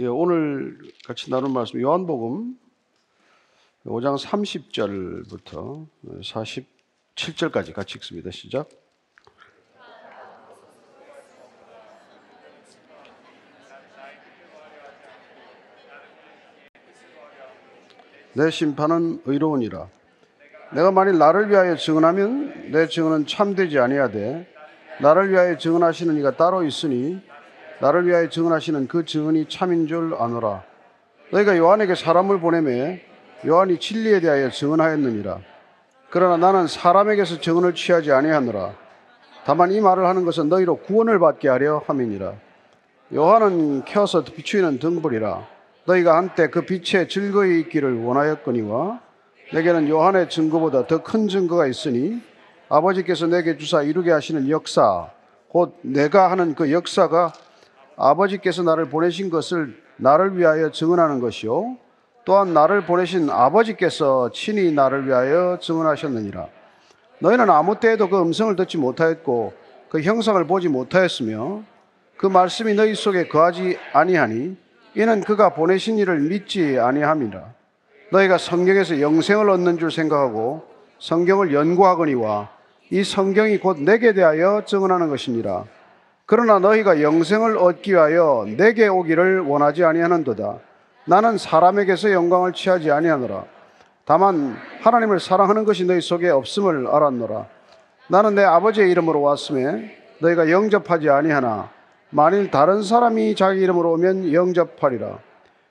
예, 오늘 같이 나눌 말씀 요한복음 5장 30절부터 47절까지 같이 읽습니다. 시작. 내 심판은 의로우니라. 내가 만일 나를 위하여 증언하면 내 증언은 참되지 아니하되 나를 위하여 증언하시는 이가 따로 있으니 나를 위하여 증언하시는 그 증언이 참인 줄 아노라. 너희가 요한에게 사람을 보내매 요한이 진리에 대하여 증언하였느니라. 그러나 나는 사람에게서 증언을 취하지 아니하노라. 다만 이 말을 하는 것은 너희로 구원을 받게 하려 함이니라. 요한은 켜서 비추이는 등불이라. 너희가 한때 그 빛에 즐거이 있기를 원하였거니와 내게는 요한의 증거보다 더 큰 증거가 있으니 아버지께서 내게 주사 이루게 하시는 역사 곧 내가 하는 그 역사가 아버지께서 나를 보내신 것을 나를 위하여 증언하는 것이요. 또한 나를 보내신 아버지께서 친히 나를 위하여 증언하셨느니라. 너희는 아무 때에도 그 음성을 듣지 못하였고 그 형상을 보지 못하였으며 그 말씀이 너희 속에 거하지 아니하니 이는 그가 보내신 이를 믿지 아니함이라. 너희가 성경에서 영생을 얻는 줄 생각하고 성경을 연구하거니와 이 성경이 곧 내게 대하여 증언하는 것이니라. 그러나 너희가 영생을 얻기 위하여 내게 오기를 원하지 아니하는도다. 나는 사람에게서 영광을 취하지 아니하노라. 다만 하나님을 사랑하는 것이 너희 속에 없음을 알았노라. 나는 내 아버지의 이름으로 왔음에 너희가 영접하지 아니하나 만일 다른 사람이 자기 이름으로 오면 영접하리라.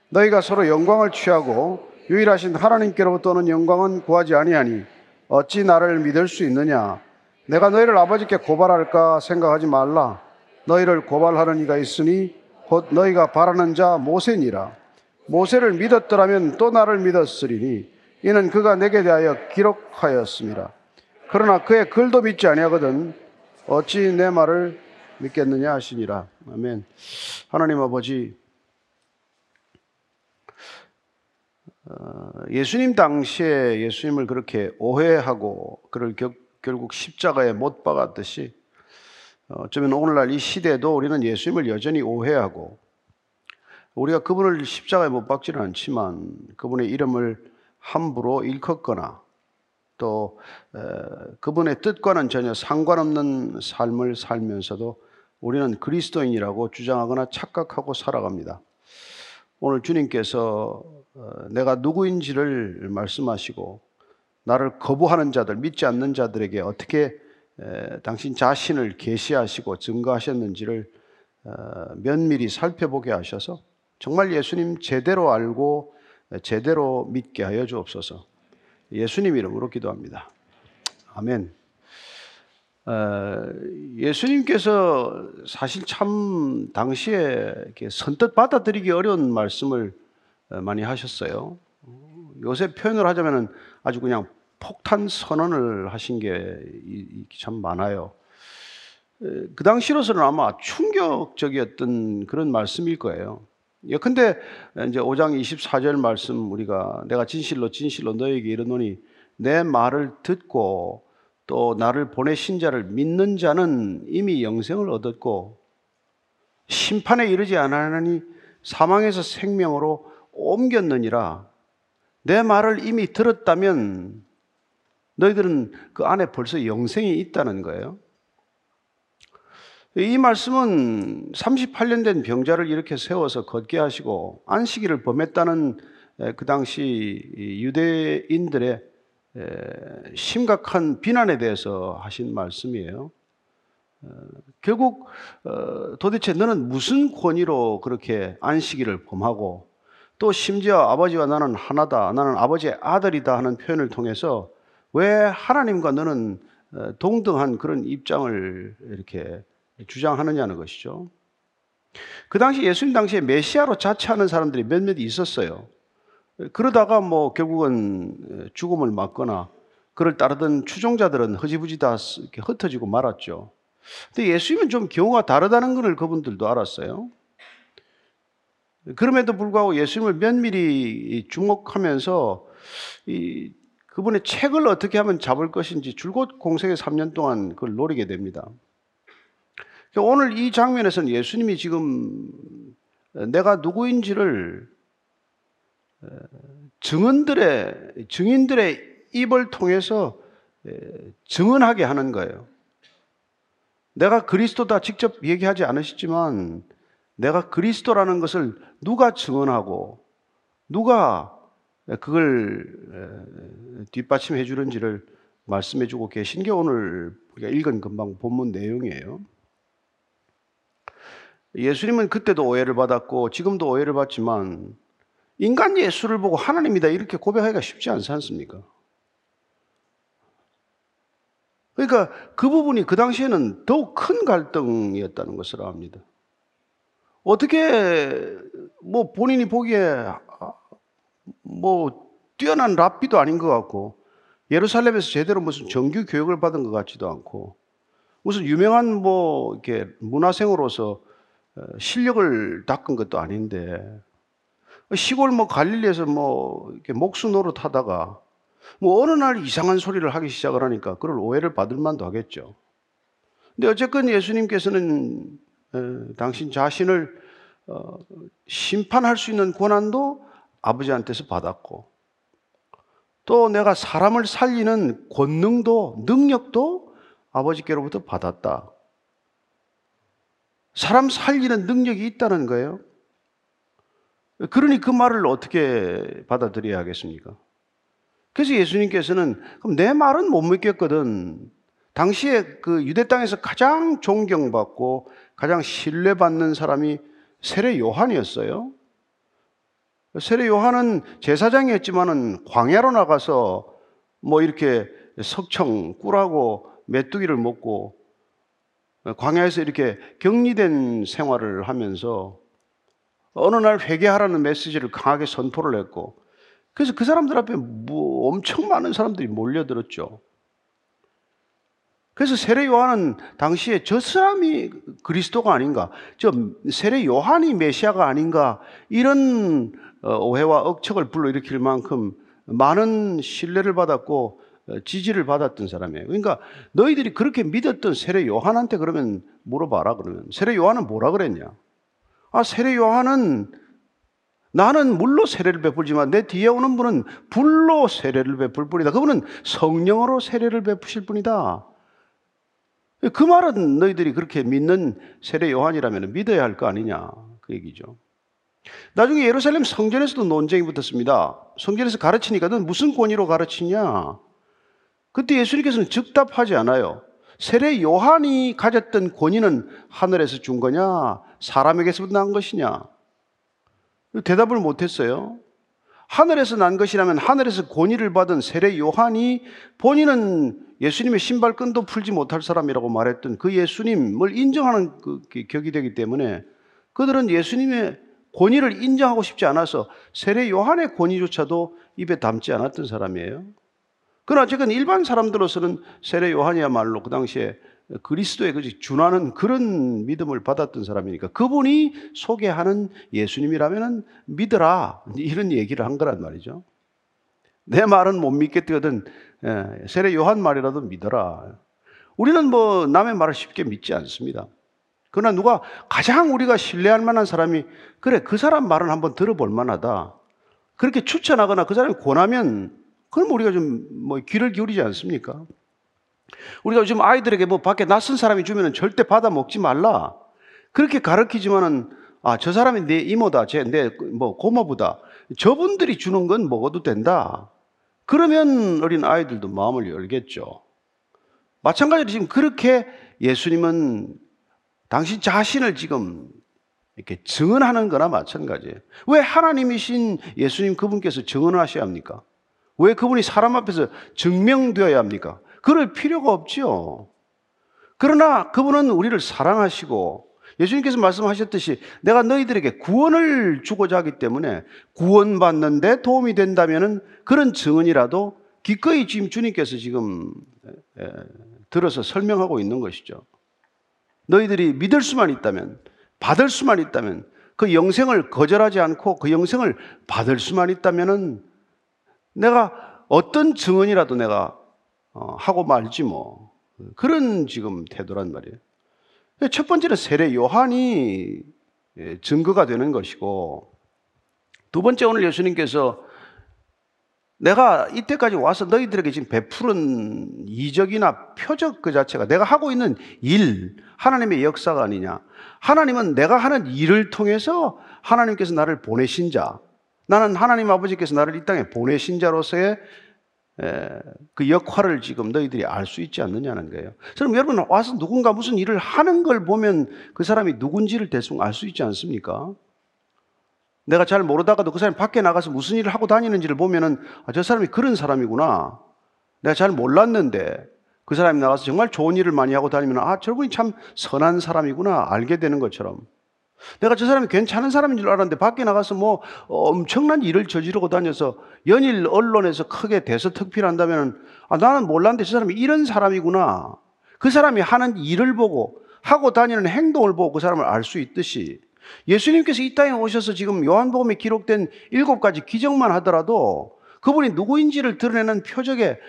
너희가 서로 영광을 취하고 유일하신 하나님께로부터 오는 영광은 구하지 아니하니 어찌 나를 믿을 수 있느냐? 내가 너희를 아버지께 고발할까 생각하지 말라. 너희를 고발하는 이가 있으니 곧 너희가 바라는 자 모세니라. 모세를 믿었더라면 또 나를 믿었으리니 이는 그가 내게 대하여 기록하였습니다. 그러나 그의 글도 믿지 아니하거든 어찌 내 말을 믿겠느냐 하시니라. 아멘. 하나님 아버지 어, 예수님 당시에 예수님을 그렇게 오해하고 그를 결국 십자가에 못 박았듯이 어, 어쩌면 오늘날 이 시대도 우리는 예수님을 여전히 오해하고 우리가 그분을 십자가에 못 박지는 않지만 그분의 이름을 함부로 일컫거나 또 그분의 뜻과는 전혀 상관없는 삶을 살면서도 우리는 그리스도인이라고 주장하거나 착각하고 살아갑니다. 오늘 주님께서 어, 내가 누구인지를 말씀하시고 나를 거부하는 자들, 믿지 않는 자들에게 어떻게 당신 자신을 계시하시고 증거하셨는지를 어, 면밀히 살펴보게 하셔서 정말 예수님 제대로 알고 제대로 믿게 하여 주옵소서. 예수님 이름으로 기도합니다. 아멘. 어, 예수님께서 사실 참 당시에 선뜻 받아들이기 어려운 말씀을 어, 많이 하셨어요. 요새 표현을 하자면 아주 그냥 폭탄 선언을 하신 게 참 많아요. 그 당시로서는 아마 충격적이었던 그런 말씀일 거예요. 예컨대 이제 5장 24절 말씀 우리가 내가 진실로 진실로 너에게 이르노니 내 말을 듣고 또 나를 보내신 자를 믿는 자는 이미 영생을 얻었고 심판에 이르지 않았느니 사망에서 생명으로 옮겼느니라. 내 말을 이미 들었다면 너희들은 그 안에 벌써 영생이 있다는 거예요. 이 말씀은 38년 된 병자를 이렇게 세워서 걷게 하시고 안식일을 범했다는 그 당시 유대인들의 심각한 비난에 대해서 하신 말씀이에요. 어, 결국 어, 도대체 너는 무슨 권위로 그렇게 안식일을 범하고 또 심지어 아버지와 나는 하나다, 나는 아버지의 아들이다 하는 표현을 통해서 왜 하나님과 너는 어, 동등한 그런 입장을 이렇게 주장하느냐는 것이죠. 그 당시 예수님 당시에 메시아로 자처하는 사람들이 몇몇 있었어요. 그러다가 뭐 결국은 죽음을 맞거나 그를 따르던 추종자들은 허지부지 다 흩어지고 말았죠. 근데 예수님은 좀 경우가 다르다는 것을 그분들도 알았어요. 그럼에도 불구하고 예수님을 면밀히 주목하면서 이 그분의 책을 어떻게 하면 잡을 것인지 줄곧 공생의 3년 동안 그걸 노리게 됩니다. 그러니까 오늘 이 장면에서는 예수님이 지금 내가 누구인지를 증언들의 증인들의 입을 통해서 증언하게 하는 거예요. 내가 그리스도다 직접 얘기하지 않으시지만 내가 그리스도라는 것을 누가 증언하고 누가 그걸 뒷받침해 주는지를 말씀해 주고 계신 게 오늘 우리가 읽은 금방 본문 내용이에요. 예수님은 그때도 오해를 받았고 지금도 오해를 받지만 인간 예수를 보고 하나님이다 이렇게 고백하기가 쉽지 않지 않습니까? 그러니까 그 부분이 그 당시에는 더욱 큰 갈등이었다는 것을 압니다. 어떻게 뭐 본인이 보기에 뭐 뛰어난 랍비도 아닌 것 같고 예루살렘에서 제대로 무슨 정규 교육을 받은 것 같지도 않고 무슨 유명한 뭐 이렇게 문화생으로서 어, 실력을 닦은 것도 아닌데 시골 뭐 갈릴리에서 뭐 이렇게 목수 노릇 하다가 뭐 어느 날 이상한 소리를 하기 시작을 하니까 그걸 오해를 받을 만도 하겠죠. 근데 어쨌건 예수님께서는 당신 자신을 어, 심판할 수 있는 권한도 아버지한테서 받았고 또 내가 사람을 살리는 권능도 능력도 아버지께로부터 받았다. 사람 살리는 능력이 있다는 거예요. 그러니 그 말을 어떻게 받아들여야 하겠습니까? 그래서 예수님께서는 그럼 내 말은 못 믿겠거든. 당시에 그 유대 땅에서 가장 존경받고 가장 신뢰받는 사람이 세례 요한이었어요. 세례 요한은 제사장이었지만은 광야로 나가서 뭐 이렇게 석청 꿀하고 메뚜기를 먹고 광야에서 이렇게 격리된 생활을 하면서 어느 날 회개하라는 메시지를 강하게 선포를 했고 그래서 그 사람들 앞에 뭐 엄청 많은 사람들이 몰려들었죠. 그래서 세례 요한은 당시에 저 사람이 그리스도가 아닌가, 저 세례 요한이 메시아가 아닌가 이런 어, 오해와 억척을 불러일으킬 만큼 많은 신뢰를 받았고 어, 지지를 받았던 사람이에요. 그러니까 너희들이 그렇게 믿었던 세례 요한한테 그러면 물어봐라 그러면 세례 요한은 뭐라 그랬냐? 아 세례 요한은 나는 물로 세례를 베풀지만 내 뒤에 오는 분은 불로 세례를 베풀 뿐이다. 그분은 성령으로 세례를 베푸실 뿐이다. 그 말은 너희들이 그렇게 믿는 세례 요한이라면 믿어야 할 거 아니냐. 그 얘기죠. 나중에 예루살렘 성전에서도 논쟁이 붙었습니다. 성전에서 가르치니까 넌 무슨 권위로 가르치냐? 그때 예수님께서는 즉답하지 않아요. 세례 요한이 가졌던 권위는 하늘에서 준 거냐? 사람에게서 난 것이냐? 대답을 못했어요. 하늘에서 난 것이라면 하늘에서 권위를 받은 세례 요한이 본인은 예수님의 신발끈도 풀지 못할 사람이라고 말했던 그 예수님을 인정하는 그 격이 되기 때문에 그들은 예수님의 권위를 인정하고 싶지 않아서 세례 요한의 권위조차도 입에 담지 않았던 사람이에요. 그러나 어쨌든 일반 사람들로서는 세례 요한이야말로 그 당시에 그리스도의 그 준하는 그런 믿음을 받았던 사람이니까 그분이 소개하는 예수님이라면 믿어라 이런 얘기를 한 거란 말이죠. 내 말은 못 믿겠거든 예, 세례 요한 말이라도 믿어라. 우리는 뭐 남의 말을 쉽게 믿지 않습니다. 그러나 누가 가장 우리가 신뢰할 만한 사람이 그래 그 사람 말은 한번 들어볼 만하다. 그렇게 추천하거나 그 사람이 권하면 그럼 우리가 좀 뭐 귀를 기울이지 않습니까? 우리가 요즘 아이들에게 뭐 밖에 낯선 사람이 주면은 절대 받아 먹지 말라. 그렇게 가르치지만은 아, 저 사람이 내 이모다, 제, 내, 뭐, 고모부다. 저분들이 주는 건 먹어도 된다. 그러면 어린 아이들도 마음을 열겠죠. 마찬가지로 지금 그렇게 예수님은 당신 자신을 지금 이렇게 증언하는 거나 마찬가지예요. 왜 하나님이신 예수님 그분께서 증언하셔야 합니까? 왜 그분이 사람 앞에서 증명되어야 합니까? 그럴 필요가 없지요. 그러나 그분은 우리를 사랑하시고 예수님께서 말씀하셨듯이 내가 너희들에게 구원을 주고자 하기 때문에 구원받는데 도움이 된다면 그런 증언이라도 기꺼이 지금 주님께서 지금 들어서 설명하고 있는 것이죠. 너희들이 믿을 수만 있다면, 받을 수만 있다면, 그 영생을 거절하지 않고 그 영생을 받을 수만 있다면 내가 어떤 증언이라도 내가 어, 하고 말지 뭐. 그런 지금 태도란 말이에요. 첫 번째는 세례 요한이 예, 증거가 되는 것이고 두 번째 오늘 예수님께서 내가 이때까지 와서 너희들에게 지금 베푸른 이적이나 표적 그 자체가 내가 하고 있는 일, 하나님의 역사가 아니냐. 하나님은 내가 하는 일을 통해서 하나님께서 나를 보내신 자, 나는 하나님 아버지께서 나를 이 땅에 보내신 자로서의 그 역할을 지금 너희들이 알 수 있지 않느냐는 거예요. 그럼 여러분 와서 누군가 무슨 일을 하는 걸 보면 그 사람이 누군지를 대충 알 수 있지 않습니까? 내가 잘 모르다가도 그 사람이 밖에 나가서 무슨 일을 하고 다니는지를 보면은 아, 저 사람이 그런 사람이구나. 내가 잘 몰랐는데 그 사람이 나가서 정말 좋은 일을 많이 하고 다니면 아, 저분이 참 선한 사람이구나 알게 되는 것처럼. 내가 저 사람이 괜찮은 사람인 줄 알았는데 밖에 나가서 뭐 엄청난 일을 저지르고 다녀서 연일 언론에서 크게 대서특필한다면 아, 나는 몰랐는데 저 사람이 이런 사람이구나. 그 사람이 하는 일을 보고 하고 다니는 행동을 보고 그 사람을 알 수 있듯이 예수님께서 이 땅에 오셔서 지금 요한복음에 기록된 일곱 가지 기적만 하더라도 그분이 누구인지를 드러내는 표적에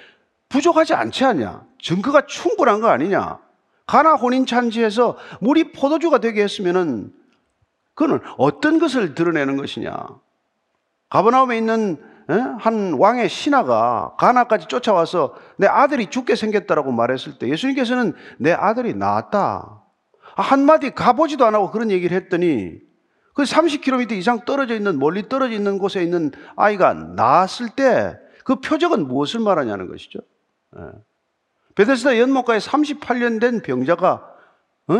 부족하지 않지 않냐? 증거가 충분한 거 아니냐? 가나 혼인 찬지에서 물이 포도주가 되게 했으면은 그는 어떤 것을 드러내는 것이냐? 가버나움에 있는 한 왕의 신하가 가나까지 쫓아와서 내 아들이 죽게 생겼다라고 말했을 때 예수님께서는 내 아들이 나았다. 한마디 가보지도 안 하고 그런 얘기를 했더니 그 30km 이상 떨어져 있는 멀리 떨어져 있는 곳에 있는 아이가 나았을 때 그 표적은 무엇을 말하냐는 것이죠. 예. 베데스다 연못가에 38년 된 병자가 어?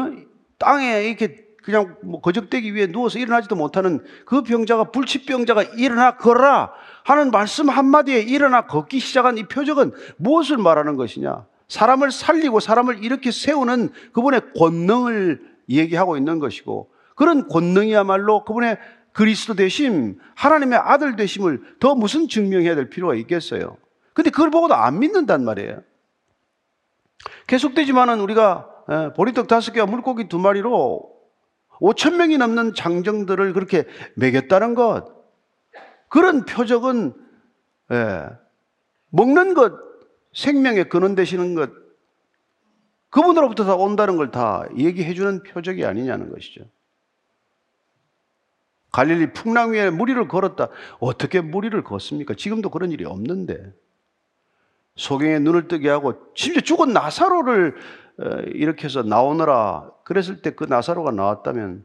땅에 이렇게 그냥 뭐 거적대기 위해 누워서 일어나지도 못하는 그 병자가 불치병자가 일어나 걸어라 하는 말씀 한마디에 일어나 걷기 시작한 이 표적은 무엇을 말하는 것이냐? 사람을 살리고 사람을 이렇게 세우는 그분의 권능을 얘기하고 있는 것이고 그런 권능이야말로 그분의 그리스도 되심, 하나님의 아들 되심을 더 무슨 증명해야 될 필요가 있겠어요? 근데 그걸 보고도 안 믿는단 말이에요. 계속되지만은 우리가 보리떡 다섯 개와 물고기 두 마리로 5천 명이 넘는 장정들을 그렇게 먹였다는 것. 그런 표적은 먹는 것 생명의 근원 되시는 것, 그분으로부터 다 온다는 걸 다 얘기해 주는 표적이 아니냐는 것이죠. 갈릴리 풍랑 위에 무리를 걸었다. 어떻게 무리를 걷습니까? 지금도 그런 일이 없는데. 소경의 눈을 뜨게 하고 심지어 죽은 나사로를 어, 이렇게 해서 나오느라 그랬을 때 그 나사로가 나왔다면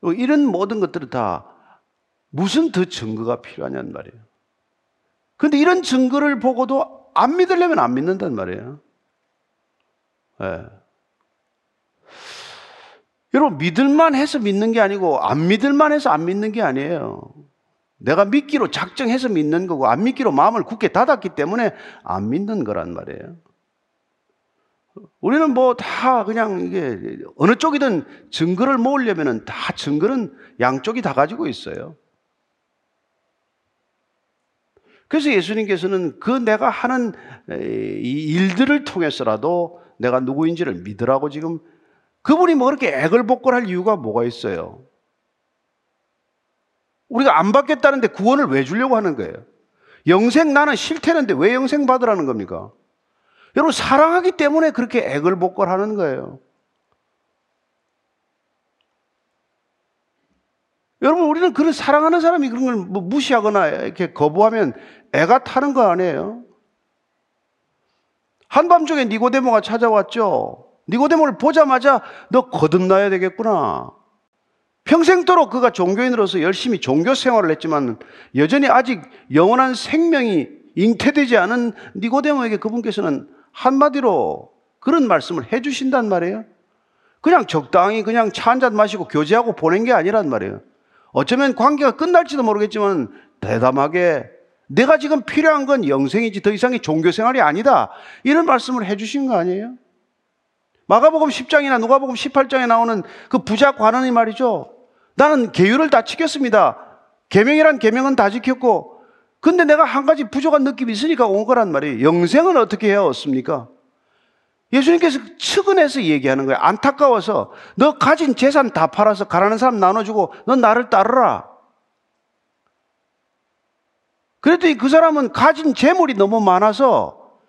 뭐 이런 모든 것들은 다 무슨 더 증거가 필요하냐는 말이에요. 그런데 이런 증거를 보고도 안 믿으려면 안 믿는단 말이에요. 네. 여러분, 믿을만 해서 믿는 게 아니고, 안 믿을만 해서 안 믿는 게 아니에요. 내가 믿기로 작정해서 믿는 거고, 안 믿기로 마음을 굳게 닫았기 때문에 안 믿는 거란 말이에요. 우리는 뭐 다 그냥 이게 어느 쪽이든 증거를 모으려면 다 증거는 양쪽이 다 가지고 있어요. 그래서 예수님께서는 그 내가 하는 이 일들을 통해서라도 내가 누구인지를 믿으라고 지금 그분이 뭐 그렇게 애걸복걸할 이유가 뭐가 있어요? 우리가 안 받겠다는데 구원을 왜 주려고 하는 거예요? 영생 나는 싫다는데 왜 영생 받으라는 겁니까? 여러분 사랑하기 때문에 그렇게 애걸복걸하는 거예요. 여러분, 우리는 그런 사랑하는 사람이 그런 걸 뭐 무시하거나 이렇게 거부하면 애가 타는 거 아니에요? 한밤중에 니고데모가 찾아왔죠. 니고데모를 보자마자 너 거듭나야 되겠구나. 평생도록 그가 종교인으로서 열심히 종교 생활을 했지만 여전히 아직 영원한 생명이 잉태되지 않은 니고데모에게 그분께서는 한마디로 그런 말씀을 해 주신단 말이에요. 그냥 적당히 그냥 차 한 잔 마시고 교제하고 보낸 게 아니란 말이에요. 어쩌면 관계가 끝날지도 모르겠지만 대담하게 내가 지금 필요한 건 영생이지 더 이상의 종교 생활이 아니다. 이런 말씀을 해 주신 거 아니에요? 마가복음 10장이나 누가복음 18장에 나오는 그 부자 관원이 말이죠. 나는 계율을 다 지켰습니다. 계명이란 계명은 다 지켰고, 근데 내가 한 가지 부족한 느낌이 있으니까 온 거란 말이에요. 영생은 어떻게 해야 얻습니까? 예수님께서 측은해서 얘기하는 거예요. 안타까워서 너 가진 재산 다 팔아서 가라는 사람 나눠주고 너 나를 따르라. 그랬더니 그 사람은 가진 재물이 너무 많아서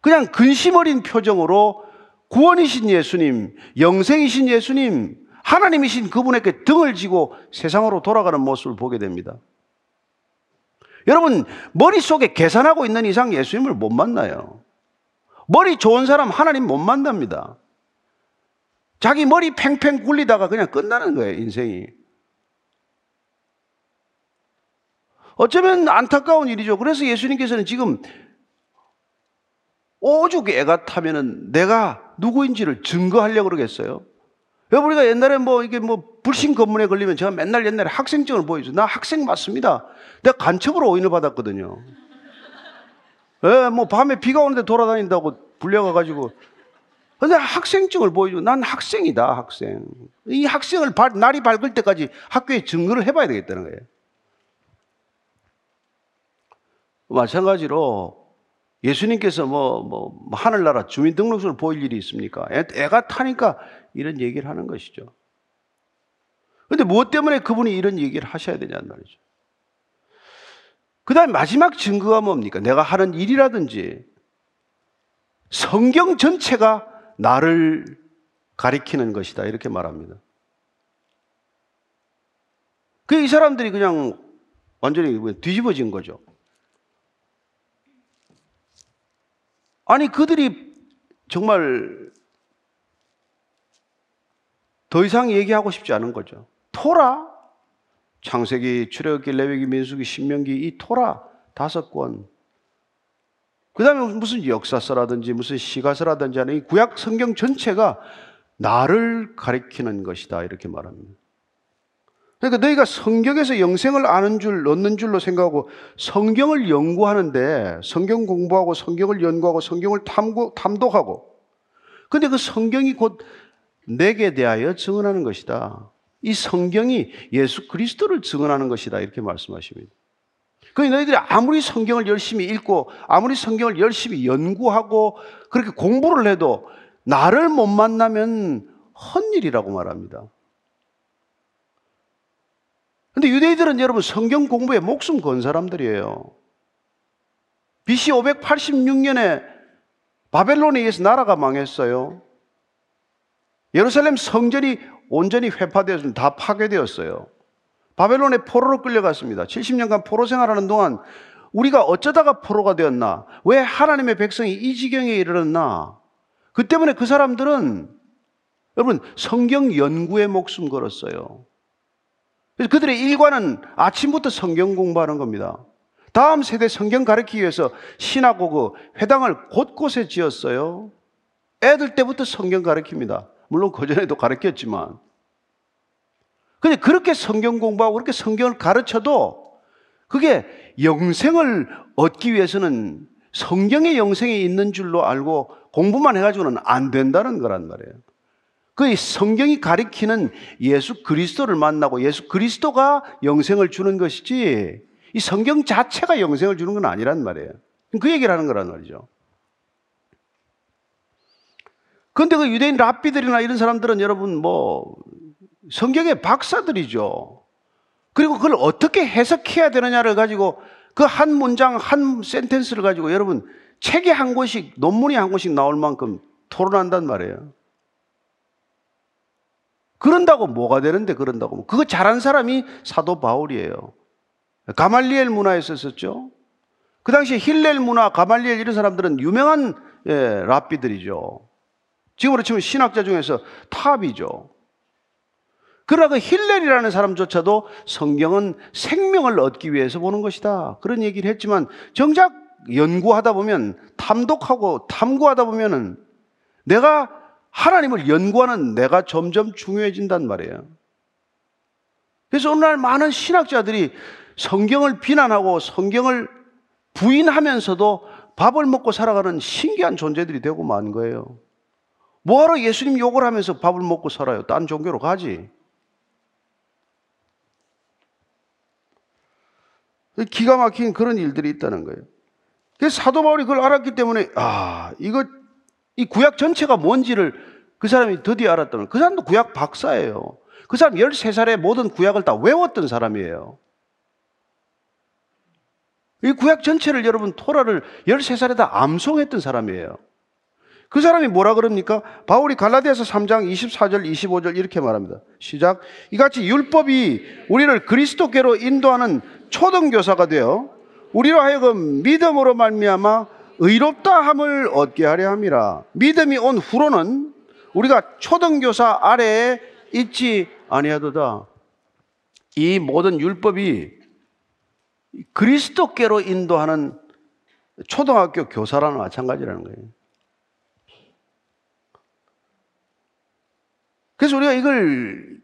그냥 근심 어린 표정으로 구원이신 예수님, 영생이신 예수님, 하나님이신 그분에게 등을 지고 세상으로 돌아가는 모습을 보게 됩니다. 여러분, 머릿속에 계산하고 있는 이상 예수님을 못 만나요. 머리 좋은 사람 하나님 못 만납니다. 자기 머리 팽팽 굴리다가 그냥 끝나는 거예요, 인생이. 어쩌면 안타까운 일이죠. 그래서 예수님께서는 지금 오죽 애가 타면은 내가 누구인지를 증거하려고 그러겠어요. 우리가 옛날에 뭐 이게 뭐 불신 검문에 걸리면 제가 맨날 옛날에 학생증을 보여줘. 나 학생 맞습니다. 내가 간첩으로 오인을 받았거든요. 예, 뭐 밤에 비가 오는데 돌아다닌다고 불려가가지고. 근데 학생증을 보여주고 난 학생이다, 학생. 이 학생을 발, 날이 밝을 때까지 학교에 증거를 해봐야 되겠다는 거예요. 마찬가지로 예수님께서 뭐, 뭐, 하늘나라 주민등록증을 보일 일이 있습니까? 애, 애가 타니까 이런 얘기를 하는 것이죠. 근데 무엇 때문에 그분이 이런 얘기를 하셔야 되냐는 말이죠. 그 다음에 마지막 증거가 뭡니까? 내가 하는 일이라든지 성경 전체가 나를 가리키는 것이다. 이렇게 말합니다. 그 이 사람들이 그냥 완전히 뒤집어진 거죠. 아니, 그들이 정말 더 이상 얘기하고 싶지 않은 거죠. 토라, 창세기, 출애굽기, 레위기, 민수기, 신명기 이 토라 다섯 권. 그 다음에 무슨 역사서라든지 무슨 시가서라든지 하는 이 구약 성경 전체가 나를 가리키는 것이다. 이렇게 말합니다. 그러니까 너희가 성경에서 영생을 아는 줄, 얻는 줄로 생각하고 성경을 연구하는데 성경 공부하고 성경을 연구하고 성경을 탐구, 탐독하고 근데 그 성경이 곧 내게 대하여 증언하는 것이다. 이 성경이 예수 그리스도를 증언하는 것이다. 이렇게 말씀하십니다. 그 너희들이 아무리 성경을 열심히 읽고 아무리 성경을 열심히 연구하고 그렇게 공부를 해도 나를 못 만나면 헛일이라고 말합니다. 근데 유대인들은 여러분 성경 공부에 목숨 건 사람들이에요. BC 586년에 바벨론에 의해서 나라가 망했어요. 예루살렘 성전이 온전히 회파되었습니다. 다 파괴되었어요. 바벨론에 포로로 끌려갔습니다. 70년간 포로 생활하는 동안 우리가 어쩌다가 포로가 되었나? 왜 하나님의 백성이 이 지경에 이르렀나? 그 때문에 그 사람들은 여러분 성경 연구에 목숨 걸었어요. 그래서 그들의 일과는 아침부터 성경 공부하는 겁니다. 다음 세대 성경 가르치기 위해서 신학고그 회당을 곳곳에 지었어요. 애들 때부터 성경 가르칩니다. 물론 그전에도 가르쳤지만. 근데 그렇게 성경 공부하고 그렇게 성경을 가르쳐도 그게 영생을 얻기 위해서는 성경의 영생이 있는 줄로 알고 공부만 해가지고는 안 된다는 거란 말이에요. 그 성경이 가리키는 예수 그리스도를 만나고 예수 그리스도가 영생을 주는 것이지 이 성경 자체가 영생을 주는 건 아니란 말이에요. 그 얘기를 하는 거란 말이죠. 그런데 그 유대인 랍비들이나 이런 사람들은 여러분 뭐 성경의 박사들이죠. 그리고 그걸 어떻게 해석해야 되느냐를 가지고 그 한 문장, 한 센텐스를 가지고 여러분 책이 한 권씩, 논문이 한 권씩 나올 만큼 토론한단 말이에요. 그런다고 뭐가 되는데 그런다고. 그거 잘한 사람이 사도 바울이에요. 가말리엘 문화에 있었죠. 그 당시에 힐렐 문화, 가말리엘 이런 사람들은 유명한 예, 랍비들이죠. 지금으로 치면 신학자 중에서 탑이죠. 그러나 그 힐렐이라는 사람조차도 성경은 생명을 얻기 위해서 보는 것이다. 그런 얘기를 했지만 정작 연구하다 보면 탐독하고 탐구하다 보면은 내가 하나님을 연구하는 내가 점점 중요해진단 말이에요. 그래서 오늘날 많은 신학자들이 성경을 비난하고 성경을 부인하면서도 밥을 먹고 살아가는 신기한 존재들이 되고 만 거예요. 뭐하러 예수님 욕을 하면서 밥을 먹고 살아요? 딴 종교로 가지. 기가 막힌 그런 일들이 있다는 거예요. 그래서 사도 바울이 그걸 알았기 때문에, 아, 이거 이 구약 전체가 뭔지를 그 사람이 드디어 알았다는 그 사람도 구약 박사예요. 그 사람 13살에 모든 구약을 다 외웠던 사람이에요. 이 구약 전체를 여러분 토라를 13살에 다 암송했던 사람이에요. 그 사람이 뭐라 그럽니까? 바울이 갈라디아서 3장 24절 25절 이렇게 말합니다. 시작. 이같이 율법이 우리를 그리스도께로 인도하는 초등 교사가 되어 우리로 하여금 믿음으로 말미암아 의롭다 함을 얻게 하려 함이라. 믿음이 온 후로는 우리가 초등 교사 아래에 있지 아니하도다. 이 모든 율법이 그리스도께로 인도하는 초등학교 교사라는 마찬가지라는 거예요. 그래서 우리가 이걸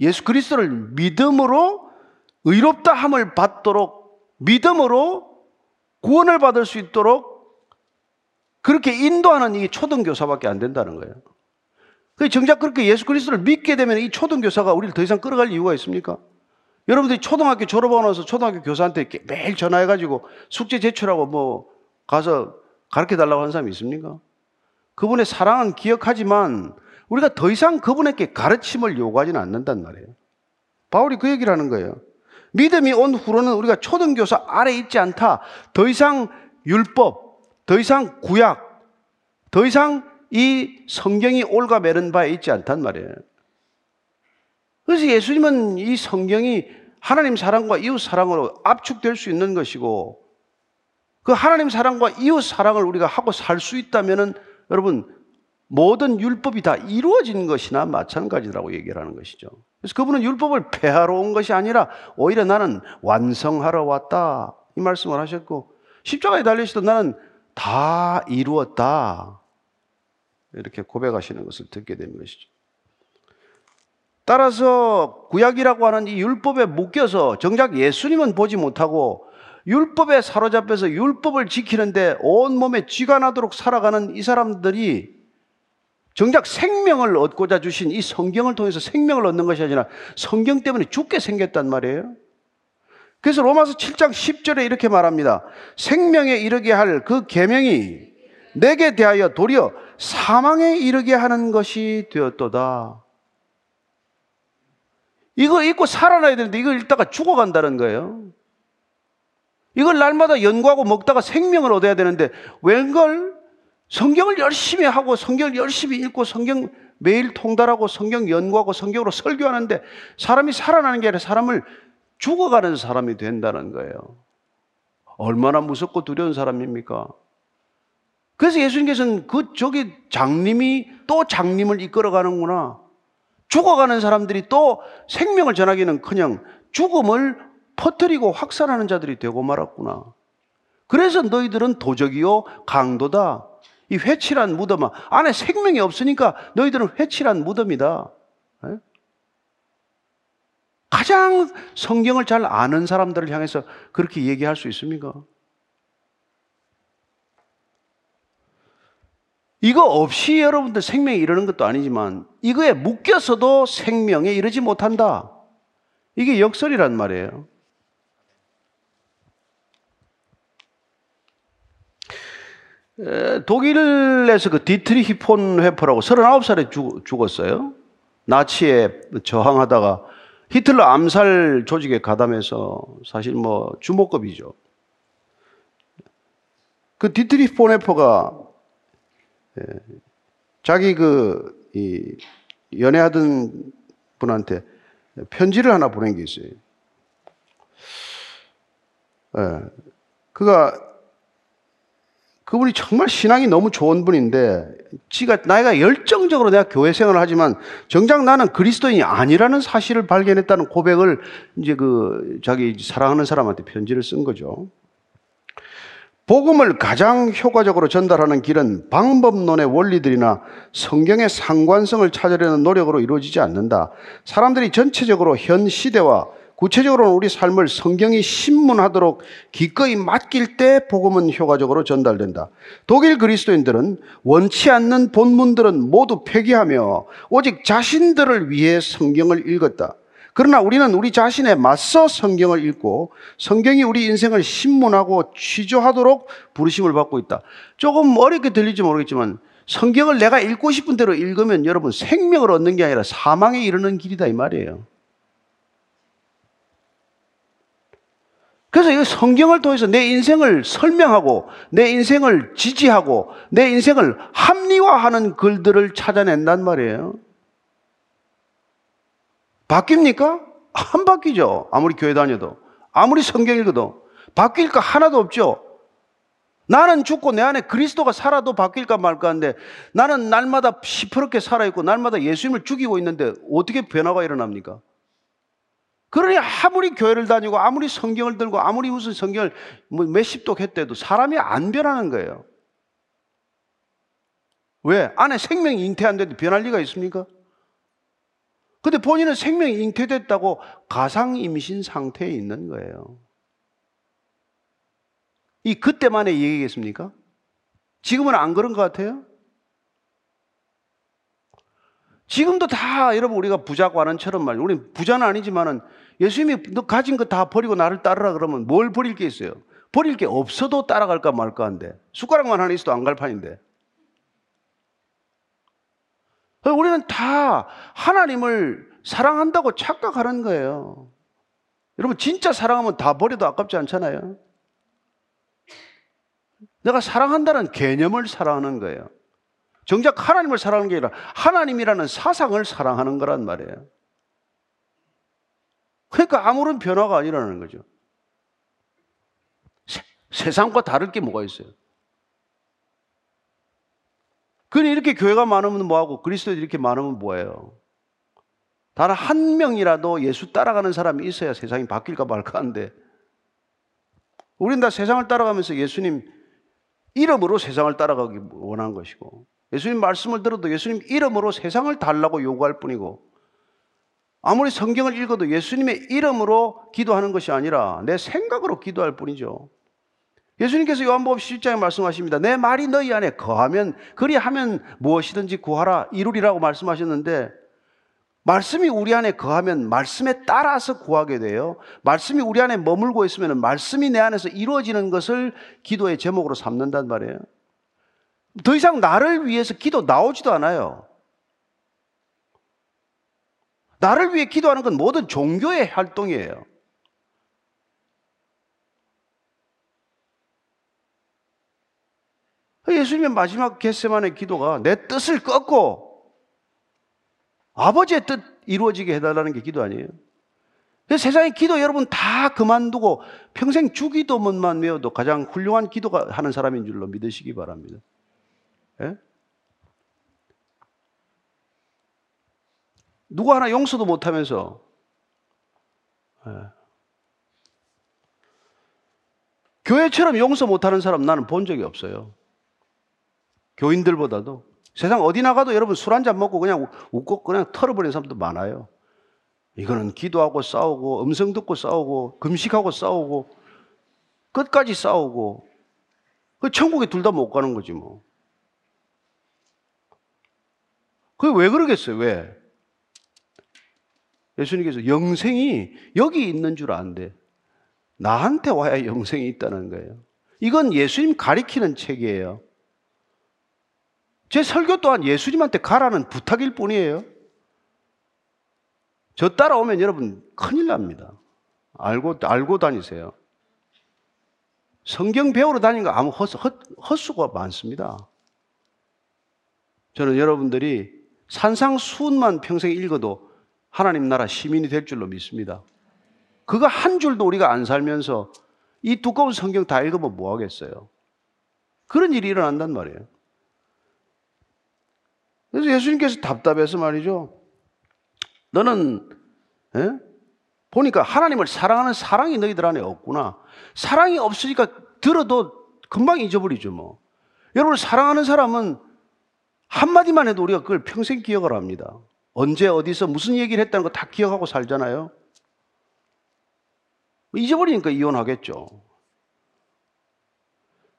예수 그리스도를 믿음으로 의롭다 함을 받도록 믿음으로 구원을 받을 수 있도록 그렇게 인도하는 이 초등교사밖에 안 된다는 거예요. 그 정작 그렇게 예수 그리스도를 믿게 되면 이 초등교사가 우리를 더 이상 끌어갈 이유가 있습니까? 여러분들이 초등학교 졸업하고 나서 초등학교 교사한테 매일 전화해가지고 숙제 제출하고 뭐 가서 가르쳐 달라고 하는 사람이 있습니까? 그분의 사랑은 기억하지만 우리가 더 이상 그분에게 가르침을 요구하지는 않는단 말이에요. 바울이 그 얘기를 하는 거예요. 믿음이 온 후로는 우리가 초등교사 아래 있지 않다. 더 이상 율법, 더 이상 구약, 더 이상 이 성경이 올가매는 바에 있지 않단 말이에요. 그래서 예수님은 이 성경이 하나님 사랑과 이웃 사랑으로 압축될 수 있는 것이고 그 하나님 사랑과 이웃 사랑을 우리가 하고 살 수 있다면은 여러분 모든 율법이 다 이루어진 것이나 마찬가지라고 얘기를 하는 것이죠. 그래서 그분은 율법을 폐하러 온 것이 아니라 오히려 나는 완성하러 왔다. 이 말씀을 하셨고 십자가에 달리시던 나는 다 이루었다. 이렇게 고백하시는 것을 듣게 된 것이죠. 따라서 구약이라고 하는 이 율법에 묶여서 정작 예수님은 보지 못하고 율법에 사로잡혀서 율법을 지키는데 온몸에 쥐가 나도록 살아가는 이 사람들이 정작 생명을 얻고자 주신 이 성경을 통해서 생명을 얻는 것이 아니라 성경 때문에 죽게 생겼단 말이에요. 그래서 로마서 7장 10절에 이렇게 말합니다. 생명에 이르게 할 그 계명이 내게 대하여 도리어 사망에 이르게 하는 것이 되었도다. 이거 읽고 살아나야 되는데 이걸 읽다가 죽어간다는 거예요. 이걸 날마다 연구하고 먹다가 생명을 얻어야 되는데 웬걸 성경을 열심히 하고 성경을 열심히 읽고 성경 매일 통달하고 성경 연구하고 성경으로 설교하는데 사람이 살아나는 게 아니라 사람을 죽어가는 사람이 된다는 거예요. 얼마나 무섭고 두려운 사람입니까? 그래서 예수님께서는 그 저기 장님이 또 장님을 이끌어가는구나. 죽어가는 사람들이 또 생명을 전하기는 그냥 죽음을 퍼뜨리고 확산하는 자들이 되고 말았구나. 그래서 너희들은 도적이요 강도다. 이 회칠한 무덤아 안에 생명이 없으니까 너희들은 회칠한 무덤이다. 네? 가장 성경을 잘 아는 사람들을 향해서 그렇게 얘기할 수 있습니까? 이거 없이 여러분들 생명에 이르는 것도 아니지만 이거에 묶여서도 생명에 이르지 못한다. 이게 역설이란 말이에요. 독일에서 그 디트리히 폰 회퍼라고 39살에 죽, 었어요 나치에 저항하다가 히틀러 암살 조직에 가담해서 사실 뭐 주목급이죠. 그 디트리히 폰 회퍼가 자기 그이 연애하던 분한테 편지를 하나 보낸 게 있어요. 예. 그가 그분이 정말 신앙이 너무 좋은 분인데, 지가 나이가 열정적으로 내가 교회 생활을 하지만 정작 나는 그리스도인이 아니라는 사실을 발견했다는 고백을 이제 그 자기 사랑하는 사람한테 편지를 쓴 거죠. 복음을 가장 효과적으로 전달하는 길은 방법론의 원리들이나 성경의 상관성을 찾으려는 노력으로 이루어지지 않는다. 사람들이 전체적으로 현 시대와 구체적으로는 우리 삶을 성경이 신문하도록 기꺼이 맡길 때 복음은 효과적으로 전달된다. 독일 그리스도인들은 원치 않는 본문들은 모두 폐기하며 오직 자신들을 위해 성경을 읽었다. 그러나 우리는 우리 자신에 맞서 성경을 읽고 성경이 우리 인생을 신문하고 취조하도록 부르심을 받고 있다. 조금 어렵게 들릴지 모르겠지만 성경을 내가 읽고 싶은 대로 읽으면 여러분 생명을 얻는 게 아니라 사망에 이르는 길이다 이 말이에요. 그래서 이 성경을 통해서 내 인생을 설명하고 내 인생을 지지하고 내 인생을 합리화하는 글들을 찾아낸단 말이에요. 바뀝니까? 안 바뀌죠. 아무리 교회 다녀도. 아무리 성경 읽어도. 바뀔 거 하나도 없죠. 나는 죽고 내 안에 그리스도가 살아도 바뀔까 말까 하는데 나는 날마다 시퍼렇게 살아있고 날마다 예수님을 죽이고 있는데 어떻게 변화가 일어납니까? 그러니 아무리 교회를 다니고 아무리 성경을 들고 아무리 무슨 성경을 뭐 몇십 독 했대도 사람이 안 변하는 거예요. 왜? 안에 생명이 잉태한데도 변할 리가 있습니까? 근데 본인은 생명이 잉태됐다고 가상 임신 상태에 있는 거예요. 이 그때만의 얘기겠습니까? 지금은 안 그런 것 같아요? 지금도 다 여러분 우리가 부자 관원처럼 말이에요. 우리 부자는 아니지만은 예수님이 너 가진 거 다 버리고 나를 따르라 그러면 뭘 버릴 게 있어요? 버릴 게 없어도 따라갈까 말까 한데 숟가락만 하나 있어도 안 갈 판인데 우리는 다 하나님을 사랑한다고 착각하는 거예요. 여러분 진짜 사랑하면 다 버려도 아깝지 않잖아요. 내가 사랑한다는 개념을 사랑하는 거예요. 정작 하나님을 사랑하는 게 아니라 하나님이라는 사상을 사랑하는 거란 말이에요. 그러니까 아무런 변화가 아니라는 거죠. 세, 세상과 다를 게 뭐가 있어요? 그니 이렇게 교회가 많으면 뭐하고 그리스도인이 이렇게 많으면 뭐예요? 단 한 명이라도 예수 따라가는 사람이 있어야 세상이 바뀔까 말까 하는데 우린 다 세상을 따라가면서 예수님 이름으로 세상을 따라가기 원한 것이고 예수님 말씀을 들어도 예수님 이름으로 세상을 달라고 요구할 뿐이고 아무리 성경을 읽어도 예수님의 이름으로 기도하는 것이 아니라 내 생각으로 기도할 뿐이죠. 예수님께서 요한복음 17장에 말씀하십니다. 내 말이 너희 안에 거하면 그리하면 무엇이든지 구하라 이루리라고 말씀하셨는데 말씀이 우리 안에 거하면 말씀에 따라서 구하게 돼요. 말씀이 우리 안에 머물고 있으면 말씀이 내 안에서 이루어지는 것을 기도의 제목으로 삼는단 말이에요. 더 이상 나를 위해서 기도 나오지도 않아요. 나를 위해 기도하는 건 모든 종교의 활동이에요. 예수님의 마지막 겟세만의 기도가 내 뜻을 꺾고 아버지의 뜻 이루어지게 해달라는 게 기도 아니에요? 세상의 기도 여러분 다 그만두고 평생 주기도문만 외워도 가장 훌륭한 기도가 하는 사람인 줄로 믿으시기 바랍니다. 예? 누구 하나 용서도 못하면서 예. 교회처럼 용서 못하는 사람 나는 본 적이 없어요. 교인들보다도 세상 어디 나가도 여러분 술 한 잔 먹고 그냥 웃고 그냥 털어버리는 사람도 많아요. 이거는 기도하고 싸우고 음성 듣고 싸우고 금식하고 싸우고 끝까지 싸우고 그 천국에 둘 다 못 가는 거지 뭐. 그게 왜 그러겠어요? 왜? 예수님께서 영생이 여기 있는 줄 안돼. 나한테 와야 영생이 있다는 거예요. 이건 예수님 가리키는 책이에요. 제 설교 또한 예수님한테 가라는 부탁일 뿐이에요. 저 따라오면 여러분 큰일 납니다. 알고, 알고 다니세요. 성경 배우러 다니는 거 아무 헛, 헛, 헛수가 많습니다. 저는 여러분들이 산상수훈만 평생 읽어도 하나님 나라 시민이 될 줄로 믿습니다. 그거 한 줄도 우리가 안 살면서 이 두꺼운 성경 다 읽으면 뭐 하겠어요? 그런 일이 일어난단 말이에요. 그래서 예수님께서 답답해서 말이죠. 너는 에? 보니까 하나님을 사랑하는 사랑이 너희들 안에 없구나. 사랑이 없으니까 들어도 금방 잊어버리죠 뭐. 여러분 사랑하는 사람은 한마디만 해도 우리가 그걸 평생 기억을 합니다. 언제 어디서 무슨 얘기를 했다는 거 다 기억하고 살잖아요. 잊어버리니까 이혼하겠죠.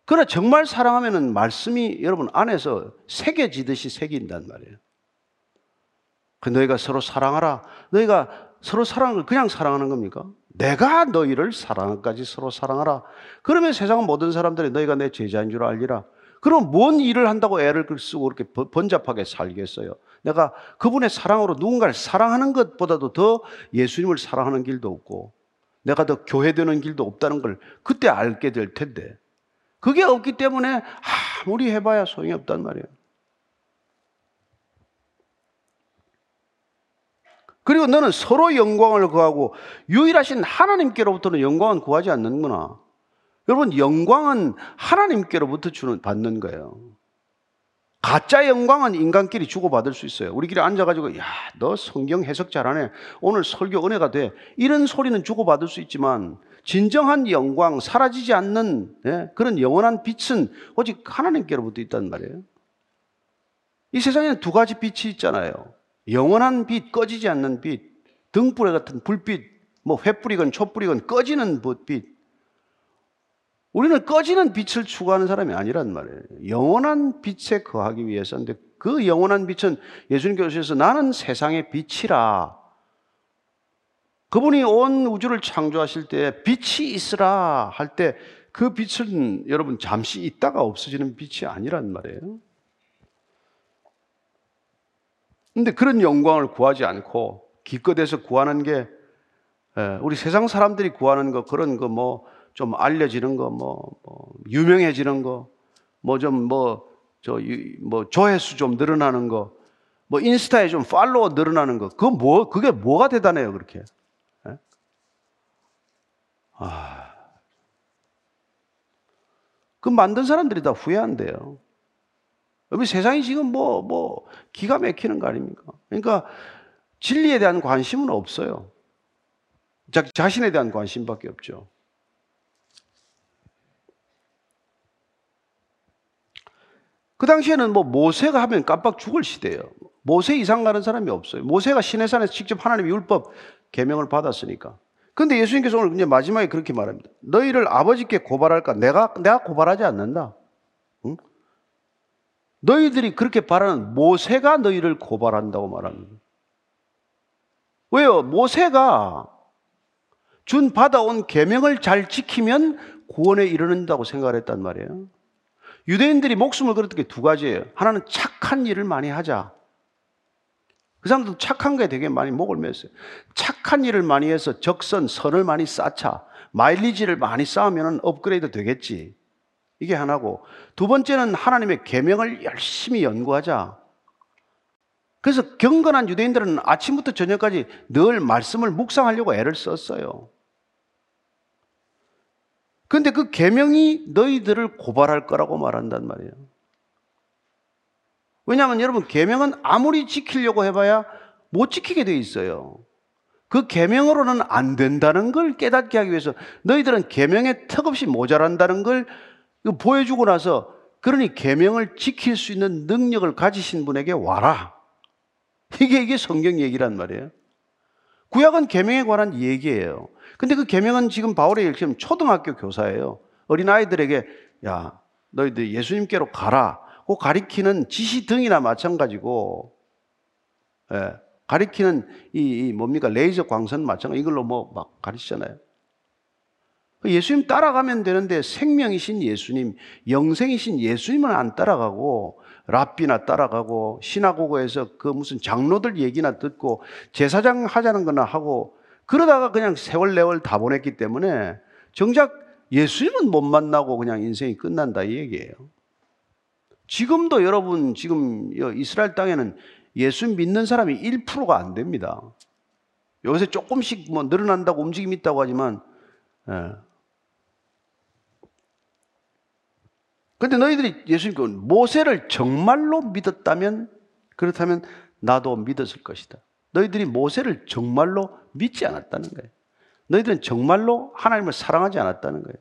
그러나 정말 사랑하면은 말씀이 여러분 안에서 새겨지듯이 새긴단 말이에요. 그 너희가 서로 사랑하라. 너희가 서로 사랑을 그냥 사랑하는 겁니까? 내가 너희를 사랑까지 서로 사랑하라. 그러면 세상 모든 사람들이 너희가 내 제자인 줄 알리라. 그럼 뭔 일을 한다고 애를 쓰고 그렇게 번잡하게 살겠어요? 내가 그분의 사랑으로 누군가를 사랑하는 것보다도 더 예수님을 사랑하는 길도 없고 내가 더 교회되는 길도 없다는 걸 그때 알게 될 텐데 그게 없기 때문에 아무리 해봐야 소용이 없단 말이에요. 그리고 너는 서로 영광을 구하고 유일하신 하나님께로부터는 영광은 구하지 않는구나. 여러분 영광은 하나님께로부터 주는 받는 거예요. 가짜 영광은 인간끼리 주고받을 수 있어요. 우리끼리 앉아가지고, 야, 너 성경 해석 잘하네. 오늘 설교 은혜가 돼. 이런 소리는 주고받을 수 있지만, 진정한 영광, 사라지지 않는 예? 그런 영원한 빛은 오직 하나님께로부터 있단 말이에요. 이 세상에는 두 가지 빛이 있잖아요. 영원한 빛, 꺼지지 않는 빛, 등불에 같은 불빛, 뭐 횃불이건 촛불이건 꺼지는 빛. 우리는 꺼지는 빛을 추구하는 사람이 아니란 말이에요. 영원한 빛에 거하기 위해서인데 그 영원한 빛은 예수님께서 나는 세상의 빛이라. 그분이 온 우주를 창조하실 때 빛이 있으라 할 때 그 빛은 여러분 잠시 있다가 없어지는 빛이 아니란 말이에요. 근데 그런 영광을 구하지 않고 기껏해서 구하는 게 우리 세상 사람들이 구하는 거 그런 거뭐 좀 알려지는 거, 뭐, 뭐 유명해지는 거, 뭐 좀 뭐, 저, 뭐 조회수 좀 늘어나는 거, 뭐 인스타에 좀 팔로워 늘어나는 거, 그거 뭐, 그게 뭐가 대단해요, 그렇게. 에? 예? 아. 그 만든 사람들이 다 후회한대요. 여기 세상이 지금 뭐, 뭐, 기가 막히는 거 아닙니까? 그러니까 진리에 대한 관심은 없어요. 자, 자신에 대한 관심밖에 없죠. 그 당시에는 뭐 모세가 하면 깜빡 죽을 시대예요. 모세 이상 가는 사람이 없어요. 모세가 시내산에서 직접 하나님의 율법 계명을 받았으니까. 근데 예수님께서 오늘 이제 마지막에 그렇게 말합니다. 너희를 아버지께 고발할까? 내가 내가 고발하지 않는다. 응? 너희들이 그렇게 바라는 모세가 너희를 고발한다고 말합니다. 왜요? 모세가 준 받아온 계명을 잘 지키면 구원에 이르는다고 생각을 했단 말이에요. 유대인들이 목숨을 걸었던 게 두 가지예요. 하나는 착한 일을 많이 하자. 그 사람들도 착한 게 되게 많이 목을 맸어요. 착한 일을 많이 해서 적선, 선을 많이 쌓자. 마일리지를 많이 쌓으면 업그레이드 되겠지. 이게 하나고. 두 번째는 하나님의 계명을 열심히 연구하자. 그래서 경건한 유대인들은 아침부터 저녁까지 늘 말씀을 묵상하려고 애를 썼어요. 근데 그 계명이 너희들을 고발할 거라고 말한단 말이에요. 왜냐하면 여러분 계명은 아무리 지키려고 해봐야 못 지키게 돼 있어요. 그 계명으로는 안 된다는 걸 깨닫게 하기 위해서 너희들은 계명에 턱없이 모자란다는 걸 보여주고 나서 그러니 계명을 지킬 수 있는 능력을 가지신 분에게 와라. 이게 이게 성경 얘기란 말이에요. 구약은 계명에 관한 얘기예요. 근데 그 계명은 지금 바울의 지금 초등학교 교사예요. 어린 아이들에게 야 너희들 예수님께로 가라. 그 가리키는 지시 등이나 마찬가지고 예, 가리키는 이, 이, 뭡니까 레이저 광선 마찬가지 이걸로 뭐 막 가르치잖아요. 그 예수님 따라가면 되는데 생명이신 예수님, 영생이신 예수님은 안 따라가고 랍비나 따라가고 시나고고에서 그 무슨 장로들 얘기나 듣고 제사장 하자는 거나 하고 그러다가 그냥 세월 내월 다 보냈기 때문에 정작 예수님은 못 만나고 그냥 인생이 끝난다 이 얘기예요. 지금도 여러분 지금 이스라엘 땅에는 예수 믿는 사람이 1%가 안 됩니다. 요새 조금씩 뭐 늘어난다고 움직임이 있다고 하지만 예. 근데 너희들이 예수님 그 모세를 정말로 믿었다면 그렇다면 나도 믿었을 것이다. 너희들이 모세를 정말로 믿지 않았다는 거예요. 너희들은 정말로 하나님을 사랑하지 않았다는 거예요.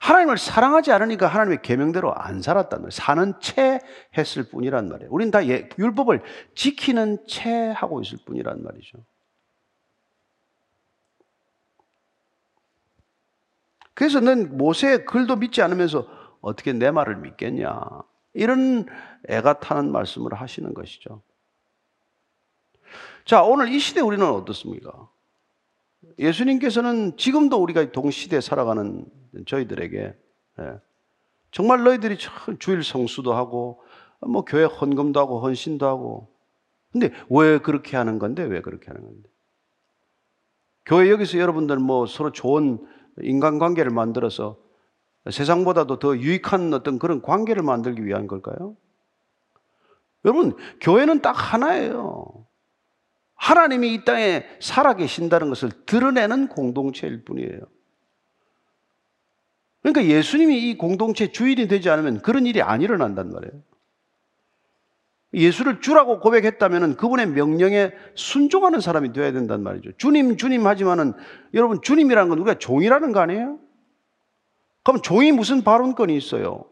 하나님을 사랑하지 않으니까 하나님의 계명대로 안 살았단 말이에요. 사는 채 했을 뿐이란 말이에요. 우리는 다 예, 율법을 지키는 채 하고 있을 뿐이란 말이죠. 그래서 넌 모세의 글도 믿지 않으면서 어떻게 내 말을 믿겠냐. 이런 애가 타는 말씀을 하시는 것이죠. 자, 오늘 이 시대 우리는 어떻습니까? 예수님께서는 지금도 우리가 동시대에 살아가는 저희들에게 예, 정말 너희들이 주일 성수도 하고 뭐 교회 헌금도 하고 헌신도 하고 근데 왜 그렇게 하는 건데 왜 그렇게 하는 건데 교회 여기서 여러분들 뭐 서로 좋은 인간관계를 만들어서 세상보다도 더 유익한 어떤 그런 관계를 만들기 위한 걸까요? 여러분, 교회는 딱 하나예요. 하나님이 이 땅에 살아계신다는 것을 드러내는 공동체일 뿐이에요. 그러니까 예수님이 이 공동체 주인이 되지 않으면 그런 일이 안 일어난단 말이에요. 예수를 주라고 고백했다면 그분의 명령에 순종하는 사람이 되어야 된단 말이죠. 주님, 주님 하지만은 여러분 주님이라는 건 우리가 종이라는 거 아니에요? 그럼 종이 무슨 발언권이 있어요?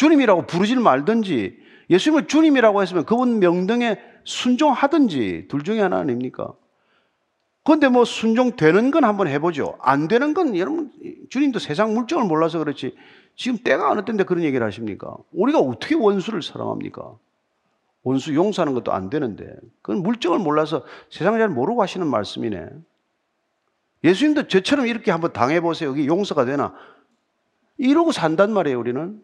주님이라고 부르질 말든지 예수님을 주님이라고 했으면 그분 명령에 순종하든지 둘 중에 하나 아닙니까? 그런데 뭐 순종되는 건 한번 해보죠. 안 되는 건 여러분 주님도 세상 물정을 몰라서 그렇지 지금 때가 어느 때인데 그런 얘기를 하십니까? 우리가 어떻게 원수를 사랑합니까? 원수 용서하는 것도 안 되는데 그건 물정을 몰라서 세상을 잘 모르고 하시는 말씀이네. 예수님도 저처럼 이렇게 한번 당해보세요. 여기 용서가 되나? 이러고 산단 말이에요, 우리는.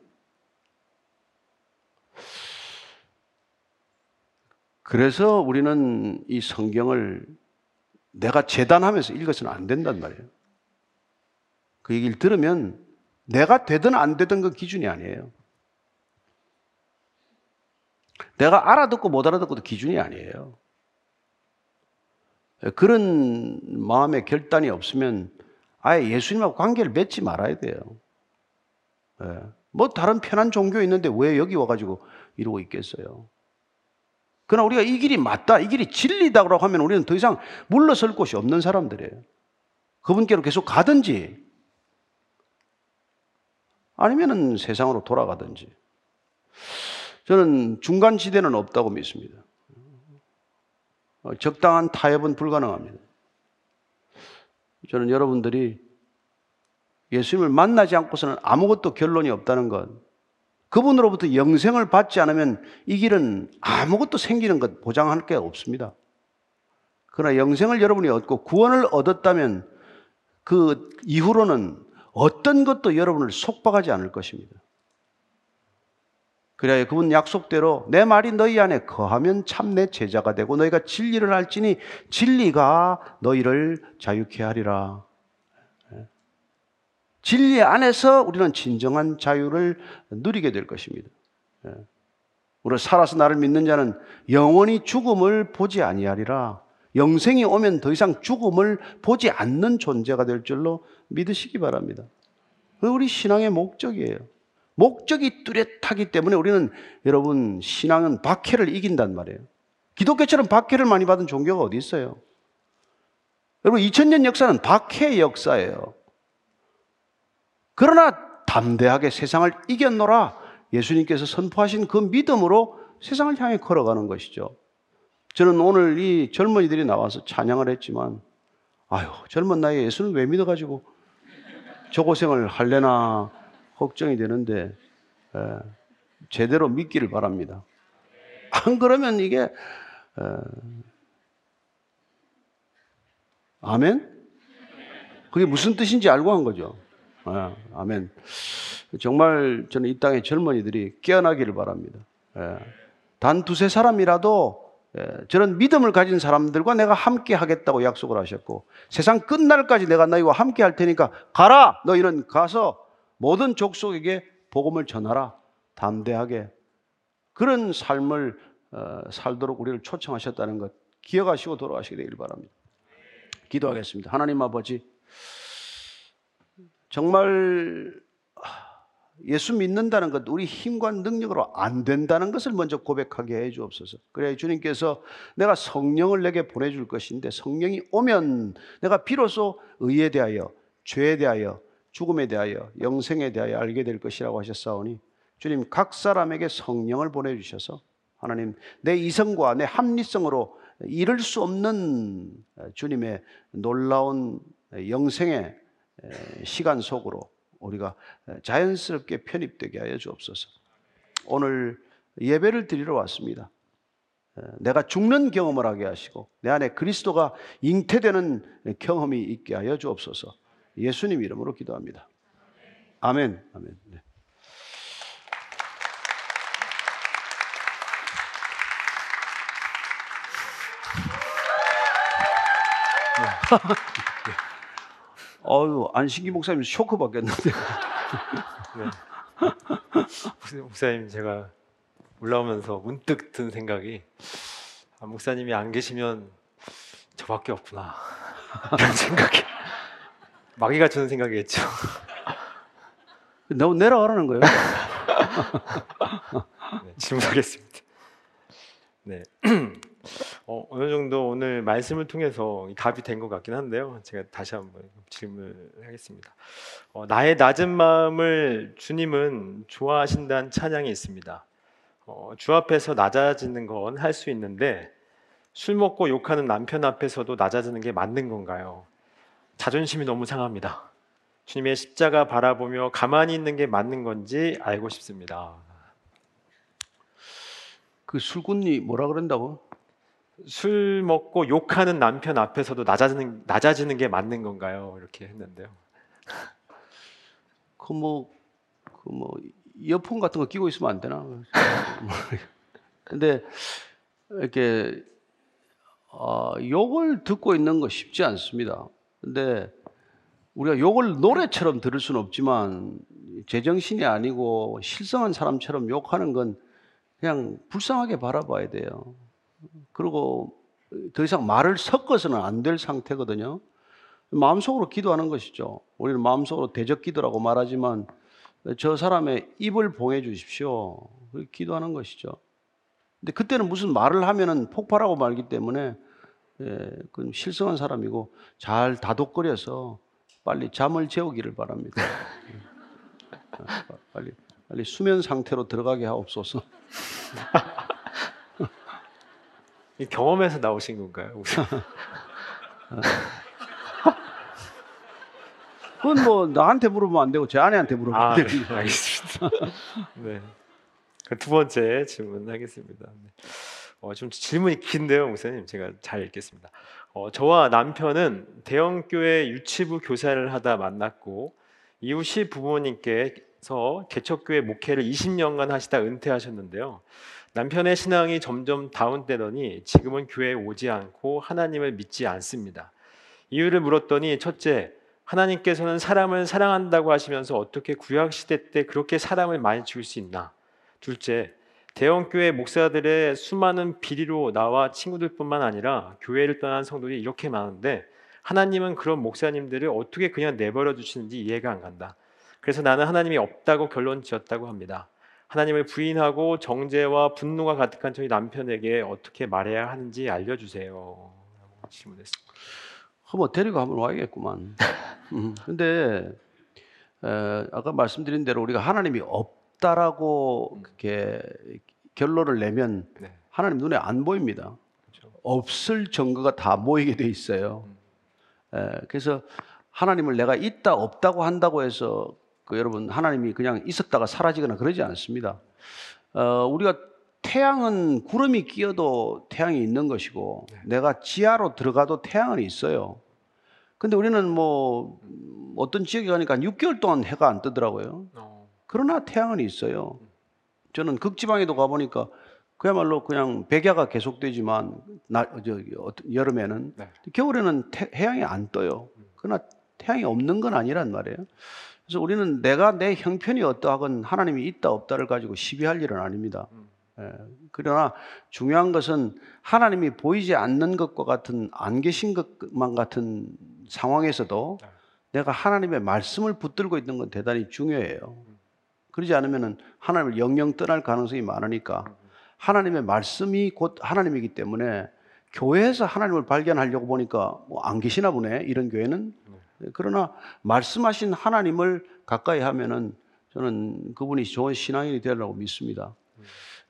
그래서 우리는 이 성경을 내가 재단하면서 읽어서는 안 된단 말이에요. 그 얘기를 들으면 내가 되든 안 되든 그 기준이 아니에요. 내가 알아듣고 못 알아듣고도 기준이 아니에요. 그런 마음의 결단이 없으면 아예 예수님하고 관계를 맺지 말아야 돼요. 예. 뭐 다른 편한 종교 있는데 왜 여기 와가지고 이러고 있겠어요? 그러나 우리가 이 길이 맞다, 이 길이 진리다라고 하면 우리는 더 이상 물러설 곳이 없는 사람들이에요. 그분께로 계속 가든지 아니면은 세상으로 돌아가든지. 저는 중간 지대는 없다고 믿습니다. 어, 적당한 타협은 불가능합니다. 저는 여러분들이 예수님을 만나지 않고서는 아무것도 결론이 없다는 것, 그분으로부터 영생을 받지 않으면 이 길은 아무것도 생기는 것 보장할 게 없습니다. 그러나 영생을 여러분이 얻고 구원을 얻었다면 그 이후로는 어떤 것도 여러분을 속박하지 않을 것입니다. 그래야 그분 약속대로 내 말이 너희 안에 거하면 참 내 제자가 되고 너희가 진리를 알지니 진리가 너희를 자유케 하리라. 진리 안에서 우리는 진정한 자유를 누리게 될 것입니다. 우리 살아서 나를 믿는 자는 영원히 죽음을 보지 아니하리라. 영생이 오면 더 이상 죽음을 보지 않는 존재가 될 줄로 믿으시기 바랍니다. 우리 신앙의 목적이에요. 목적이 뚜렷하기 때문에 우리는 여러분 신앙은 박해를 이긴단 말이에요. 기독교처럼 박해를 많이 받은 종교가 어디 있어요? 여러분 2000년 역사는 박해의 역사예요. 그러나 담대하게 세상을 이겼노라 예수님께서 선포하신 그 믿음으로 세상을 향해 걸어가는 것이죠. 저는 오늘 이 젊은이들이 나와서 찬양을 했지만 아유 젊은 나이에 예수는 왜 믿어가지고 저 고생을 할래나 걱정이 되는데 에, 제대로 믿기를 바랍니다. 안 그러면 이게 에, 아멘? 그게 무슨 뜻인지 알고 한 거죠. 에, 아멘. 정말 저는 이 땅의 젊은이들이 깨어나기를 바랍니다. 단 두세 사람이라도 저런 믿음을 가진 사람들과 내가 함께 하겠다고 약속을 하셨고 세상 끝날까지 내가 너희와 함께 할 테니까 가라 너희는 가서 모든 족속에게 복음을 전하라. 담대하게. 그런 삶을 어, 살도록 우리를 초청하셨다는 것 기억하시고 돌아가시게 되길 바랍니다. 기도하겠습니다. 하나님 아버지, 정말 예수 믿는다는 것, 우리 힘과 능력으로 안 된다는 것을 먼저 고백하게 해 주옵소서. 그래 주님께서 내가 성령을 내게 보내줄 것인데 성령이 오면 내가 비로소 의에 대하여, 죄에 대하여, 죽음에 대하여 영생에 대하여 알게 될 것이라고 하셨사오니 주님 각 사람에게 성령을 보내주셔서 하나님 내 이성과 내 합리성으로 이룰 수 없는 주님의 놀라운 영생의 시간 속으로 우리가 자연스럽게 편입되게 하여 주옵소서. 오늘 예배를 드리러 왔습니다. 내가 죽는 경험을 하게 하시고 내 안에 그리스도가 잉태되는 경험이 있게 하여 주옵소서. 예수님 이름으로 기도합니다. 아멘. 아멘. 네. 어유 안신기 목사님 쇼크 받겠는데. 네. 목사님 제가 올라오면서 문득 든 생각이 아, 목사님이 안 계시면 저밖에 없구나 이런 생각이 마귀가 주는 생각이겠죠. 너무 내려가라는 거예요. 네, 질문하겠습니다. 네. 어, 어느 정도 오늘 말씀을 통해서 답이 된 것 같긴 한데요. 제가 다시 한번 질문을 하겠습니다. 어, 나의 낮은 마음을 주님은 좋아하신다는 찬양이 있습니다. 어, 주 앞에서 낮아지는 건 할 수 있는데 술 먹고 욕하는 남편 앞에서도 낮아지는 게 맞는 건가요? 자존심이 너무 상합니다. 주님의 십자가 바라보며 가만히 있는 게 맞는 건지 알고 싶습니다. 그 술꾼이 뭐라 그런다고? 술 먹고 욕하는 남편 앞에서도 낮아지는 낮아지는 게 맞는 건가요? 이렇게 했는데요. 그 뭐 그 뭐 이어폰 같은 거 끼고 있으면 안 되나? 근데 이렇게 어, 욕을 듣고 있는 거 쉽지 않습니다. 근데 우리가 욕을 노래처럼 들을 수는 없지만 제정신이 아니고 실성한 사람처럼 욕하는 건 그냥 불쌍하게 바라봐야 돼요. 그리고 더 이상 말을 섞어서는 안 될 상태거든요. 마음속으로 기도하는 것이죠. 우리는 마음속으로 대적 기도라고 말하지만 저 사람의 입을 봉해 주십시오. 그렇게 기도하는 것이죠. 근데 그때는 무슨 말을 하면은 폭발하고 말기 때문에 예, 그건 실성한 사람이고 잘 다독거려서 빨리 잠을 재우기를 바랍니다. 빨리 빨리 수면 상태로 들어가게 하옵소서. 이 경험에서 나오신 건가요? 그건 뭐 나한테 물으면 안 되고 제 아내한테 물으면 아, 안 네, 되는 거예요. 알겠습니다. 네. 그두 번째 질문하겠습니다. 네. 어, 좀 질문이 긴데요, 목사님. 제가 잘 읽겠습니다. 어, 저와 남편은 대형 교회 유치부 교사를 하다 만났고 이후 시 부모님께서 개척교회 목회를 20년간 하시다 은퇴하셨는데요. 남편의 신앙이 점점 다운되더니 지금은 교회에 오지 않고 하나님을 믿지 않습니다. 이유를 물었더니 첫째, 하나님께서는 사람을 사랑한다고 하시면서 어떻게 구약 시대 때 그렇게 사람을 많이 죽일 수 있나? 둘째, 대형교회 목사들의 수많은 비리로 나와 친구들뿐만 아니라 교회를 떠난 성도들이 이렇게 많은데 하나님은 그런 목사님들을 어떻게 그냥 내버려 두시는지 이해가 안 간다. 그래서 나는 하나님이 없다고 결론 지었다고 합니다. 하나님을 부인하고 정죄와 분노가 가득한 저희 남편에게 어떻게 말해야 하는지 알려주세요. 질문했습니다. 한번 데리고 한번 와야겠구만. 음, 근데 에, 아까 말씀드린 대로 우리가 하나님이 없다라고 그렇게 결론을 내면 네, 하나님 눈에 안 보입니다. 그렇죠. 없을 증거가 다 모이게 돼 있어요. 에, 그래서 하나님을 내가 있다 없다고 한다고 해서 그 여러분 하나님이 그냥 있었다가 사라지거나 그러지 않습니다. 어, 우리가 태양은 구름이 끼어도 태양이 있는 것이고 내가 지하로 들어가도 태양은 있어요. 근데 우리는 뭐 어떤 지역에 가니까 6개월 동안 해가 안 뜨더라고요. 어, 그러나 태양은 있어요. 저는 극지방에도 가보니까 그야말로 그냥 백야가 계속되지만 나, 저, 어떤- 여름에는 네. 겨울에는 태, 해양이 안 떠요. 그러나 태양이 없는 건 아니란 말이에요. 그래서 우리는 내가 내 형편이 어떠하건 하나님이 있다 없다를 가지고 시비할 일은 아닙니다. 예, 그러나 중요한 것은 하나님이 보이지 않는 것과 같은 안 계신 것만 같은 상황에서도 네. 내가 하나님의 말씀을 붙들고 있는 건 대단히 중요해요. 그러지 않으면 하나님을 영영 떠날 가능성이 많으니까 하나님의 말씀이 곧 하나님이기 때문에 교회에서 하나님을 발견하려고 보니까 뭐 안 계시나 보네 이런 교회는 그러나 말씀하신 하나님을 가까이 하면은 저는 그분이 좋은 신앙인이 되리라고 믿습니다.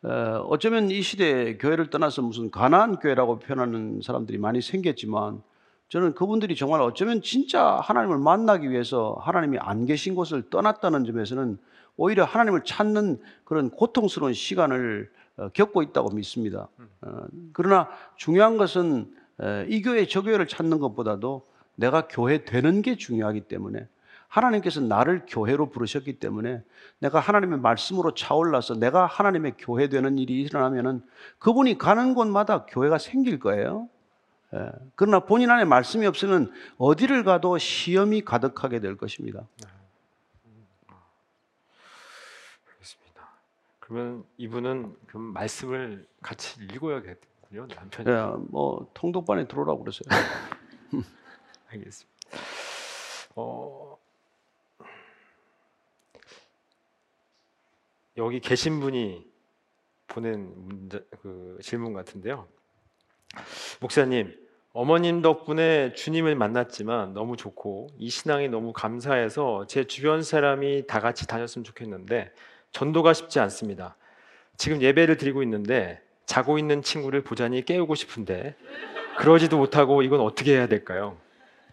어, 어쩌면 이 시대에 교회를 떠나서 무슨 가나안 교회라고 표현하는 사람들이 많이 생겼지만 저는 그분들이 정말 어쩌면 진짜 하나님을 만나기 위해서 하나님이 안 계신 곳을 떠났다는 점에서는 오히려 하나님을 찾는 그런 고통스러운 시간을 어, 겪고 있다고 믿습니다. 어, 그러나 중요한 것은 에, 이 교회 저 교회를 찾는 것보다도 내가 교회 되는 게 중요하기 때문에 하나님께서 나를 교회로 부르셨기 때문에 내가 하나님의 말씀으로 차올라서 내가 하나님의 교회 되는 일이 일어나면은 그분이 가는 곳마다 교회가 생길 거예요. 예. 그러나 본인 안에 말씀이 없으면 어디를 가도 시험이 가득하게 될 것입니다. 알겠습니다. 그러면 이분은 그 말씀을 같이 읽어야겠군요. 남편이. 예, 뭐 통독반에 들어오라고 그랬어요. 알겠습니다. 어, 여기 계신 분이 보낸 문제, 그 질문 같은데요. 목사님, 어머님 덕분에 주님을 만났지만 너무 좋고 이 신앙이 너무 감사해서 제 주변 사람이 다 같이 다녔으면 좋겠는데 전도가 쉽지 않습니다. 지금 예배를 드리고 있는데 자고 있는 친구를 보자니 깨우고 싶은데 그러지도 못하고 이건 어떻게 해야 될까요?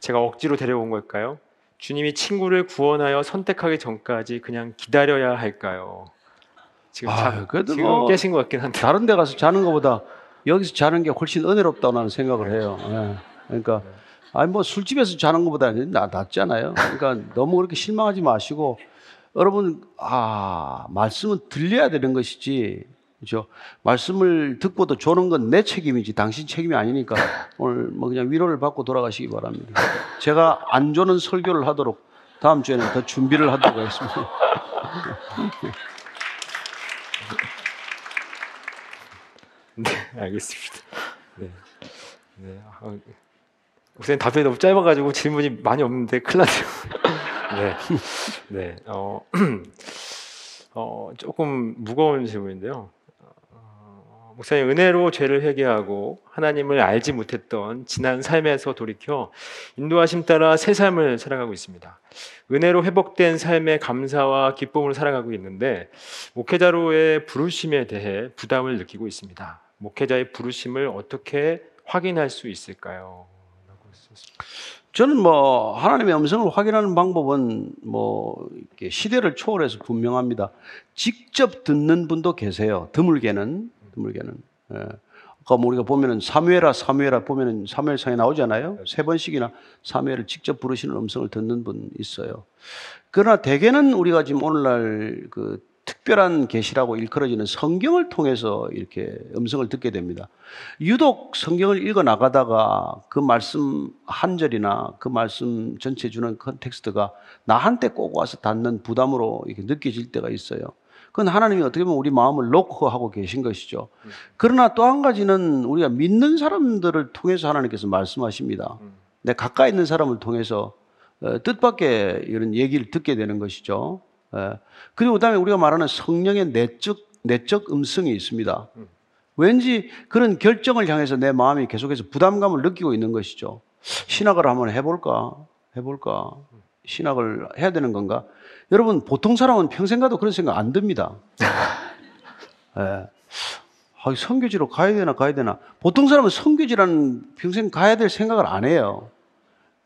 제가 억지로 데려온 걸까요? 주님이 친구를 구원하여 선택하기 전까지 그냥 기다려야 할까요? 지금 아, 자, 그래도 지금 뭐 깨신 것 같긴 한데. 다른 데 가서 자는 것보다 여기서 자는 게 훨씬 은혜롭다고 나는 생각을 해요. 예. 그러니까 아니 뭐 술집에서 자는 것보다 나 낫잖아요. 그러니까 너무 그렇게 실망하지 마시고 여러분 아 말씀은 들려야 되는 것이지 그렇죠. 말씀을 듣고도 조는 건 내 책임이지 당신 책임이 아니니까 오늘 뭐 그냥 위로를 받고 돌아가시기 바랍니다. 제가 안 조는 설교를 하도록 다음 주에는 더 준비를 하도록 하겠습니다. 네, 알겠습니다. 네, 네. 아, 목사님 답변이 너무 짧아가지고 질문이 많이 없는데 큰일 났네요. 네, 네. 어, 어, 조금 무거운 질문인데요. 어, 목사님 은혜로 죄를 회개하고 하나님을 알지 못했던 지난 삶에서 돌이켜 인도하심 따라 새 삶을 살아가고 있습니다. 은혜로 회복된 삶의 감사와 기쁨을 살아가고 있는데 목회자로의 부르심에 대해 부담을 느끼고 있습니다. 목회자의 부르심을 어떻게 확인할 수 있을까요? 저는 뭐 하나님의 음성을 확인하는 방법은 뭐 시대를 초월해서 분명합니다. 직접 듣는 분도 계세요. 드물게는 드물게는. 예. 아까 뭐 우리가 보면은 사무엘아 사무엘아 보면은 사무엘상에 나오잖아요. 세 번씩이나 사무엘을 직접 부르시는 음성을 듣는 분 있어요. 그러나 대개는 우리가 지금 오늘날 그 특별한 계시라고 일컬어지는 성경을 통해서 이렇게 음성을 듣게 됩니다. 유독 성경을 읽어 나가다가 그 말씀 한 절이나 그 말씀 전체 주는 context가 나한테 꼭 와서 닿는 부담으로 이렇게 느껴질 때가 있어요. 그건 하나님이 어떻게 보면 우리 마음을 놓고 하고 계신 것이죠. 그러나 또 한 가지는 우리가 믿는 사람들을 통해서 하나님께서 말씀하십니다. 내 가까이 있는 사람을 통해서 어, 뜻밖의 이런 얘기를 듣게 되는 것이죠. 예. 그리고 그다음에 우리가 말하는 성령의 내적 내적 음성이 있습니다. 왠지 그런 결정을 향해서 내 마음이 계속해서 부담감을 느끼고 있는 것이죠. 신학을 한번 해볼까? 해볼까? 신학을 해야 되는 건가? 여러분 보통 사람은 평생 가도 그런 생각 안 듭니다. 예. 아, 성교지로 가야 되나 가야 되나? 보통 사람은 성교지라는 평생 가야 될 생각을 안 해요.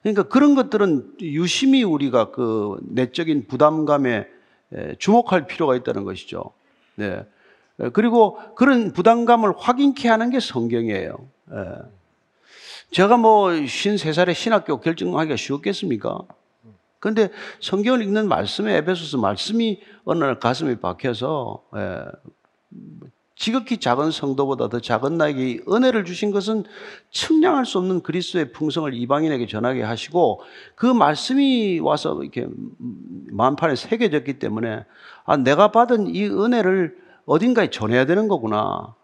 그러니까 그런 것들은 유심히 우리가 그 내적인 부담감에 에, 주목할 필요가 있다는 것이죠. 네. 에, 그리고 그런 부담감을 확인케 하는 게 성경이에요. 예. 제가 뭐 53살에 신학교 결정하기가 쉬웠겠습니까? 그런데 성경을 읽는 말씀에 에베소서 말씀이 어느 날 가슴에 박혀서 예, 지극히 작은 성도보다 더 작은 나에게 이 은혜를 주신 것은 측량할 수 없는 그리스도의 풍성을 이방인에게 전하게 하시고 그 말씀이 와서 이렇게 만판에 새겨졌기 때문에 아 내가 받은 이 은혜를 어딘가에 전해야 되는 거구나.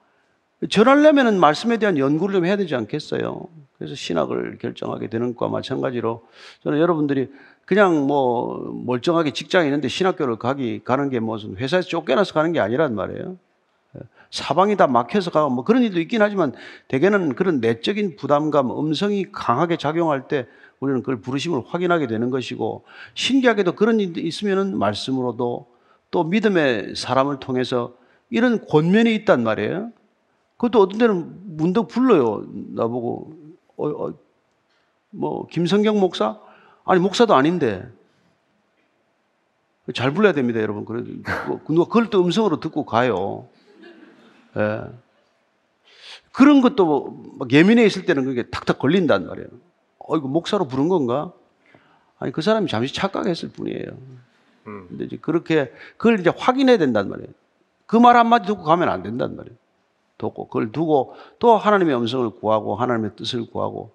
전하려면은 말씀에 대한 연구를 좀 해야 되지 않겠어요? 그래서 신학을 결정하게 되는 것과 마찬가지로 저는 여러분들이 그냥 뭐 멀쩡하게 직장에 있는데 신학교를 가기 가는 게 무슨 회사에서 쫓겨나서 가는 게 아니란 말이에요. 사방이 다 막혀서 가고 뭐 그런 일도 있긴 하지만 대개는 그런 내적인 부담감, 음성이 강하게 작용할 때 우리는 그걸 부르심을 확인하게 되는 것이고 신기하게도 그런 일이 있으면은 말씀으로도 또 믿음의 사람을 통해서 이런 권면이 있단 말이에요. 그것도 어떤 때는 문득 불러요. 나보고 어, 어, 뭐 김성경 목사? 아니 목사도 아닌데 잘 불러야 됩니다, 여러분. 그래도 뭐 누가 그걸 또 음성으로 듣고 가요. 예. 그런 것도 뭐막 예민해 있을 때는 그게 탁탁 걸린단 말이에요. 어, 이거 목사로 부른 건가? 아니, 그 사람이 잠시 착각했을 뿐이에요. 음. 근데 이제 그렇게, 그걸 이제 확인해야 된단 말이에요. 그 말 한마디 듣고 가면 안 된단 말이에요. 돕고 그걸 두고 또 하나님의 음성을 구하고 하나님의 뜻을 구하고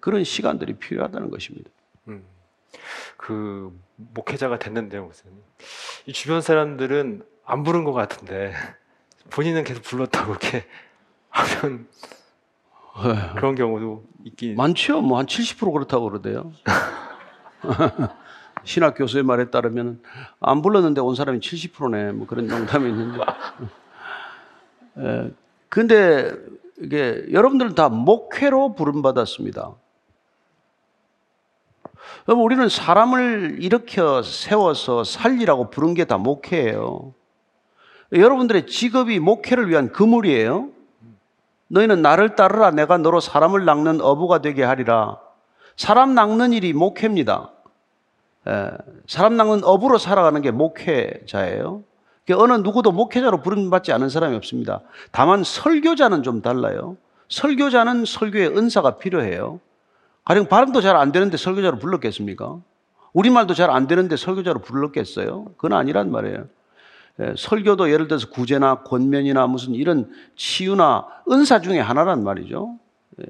그런 시간들이 필요하다는 것입니다. 음. 그 목회자가 됐는데요, 목사님. 이 주변 사람들은 안 부른 것 같은데 본인은 계속 불렀다고 이렇게 하면 그런 경우도 있긴. 많죠. 뭐 한 70% 그렇다고 그러대요. 신학 교수의 말에 따르면 안 불렀는데 온 사람이 70%네. 뭐 그런 농담이 있는데. 에, 근데 이게 여러분들은 다 목회로 부름 받았습니다. 여러분 우리는 사람을 일으켜 세워서 살리라고 부른 게 다 목회예요. 여러분들의 직업이 목회를 위한 그물이에요. 너희는 나를 따르라 내가 너로 사람을 낚는 어부가 되게 하리라. 사람 낚는 일이 목회입니다. 예, 사람 낚는 어부로 살아가는 게 목회자예요. 그러니까 어느 누구도 목회자로 부름받지 않은 사람이 없습니다. 다만 설교자는 좀 달라요. 설교자는 설교의 은사가 필요해요. 가령 발음도 잘 안 되는데 설교자로 불렀겠습니까? 우리말도 잘 안 되는데 설교자로 불렀겠어요? 그건 아니란 말이에요. 예, 설교도 예를 들어서 구제나 권면이나 무슨 이런 치유나 은사 중에 하나란 말이죠. 예.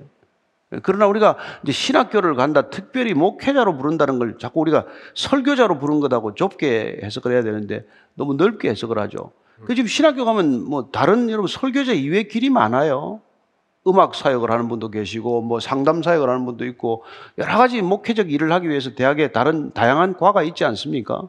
그러나 우리가 이제 신학교를 간다, 특별히 목회자로 부른다는 걸 자꾸 우리가 설교자로 부른 것하고 좁게 해석을 해야 되는데 너무 넓게 해석을 하죠. 그 지금 신학교 가면 뭐 다른 여러분 설교자 이외의 길이 많아요. 음악 사역을 하는 분도 계시고 뭐 상담 사역을 하는 분도 있고 여러 가지 목회적 일을 하기 위해서 대학에 다른 다양한 과가 있지 않습니까?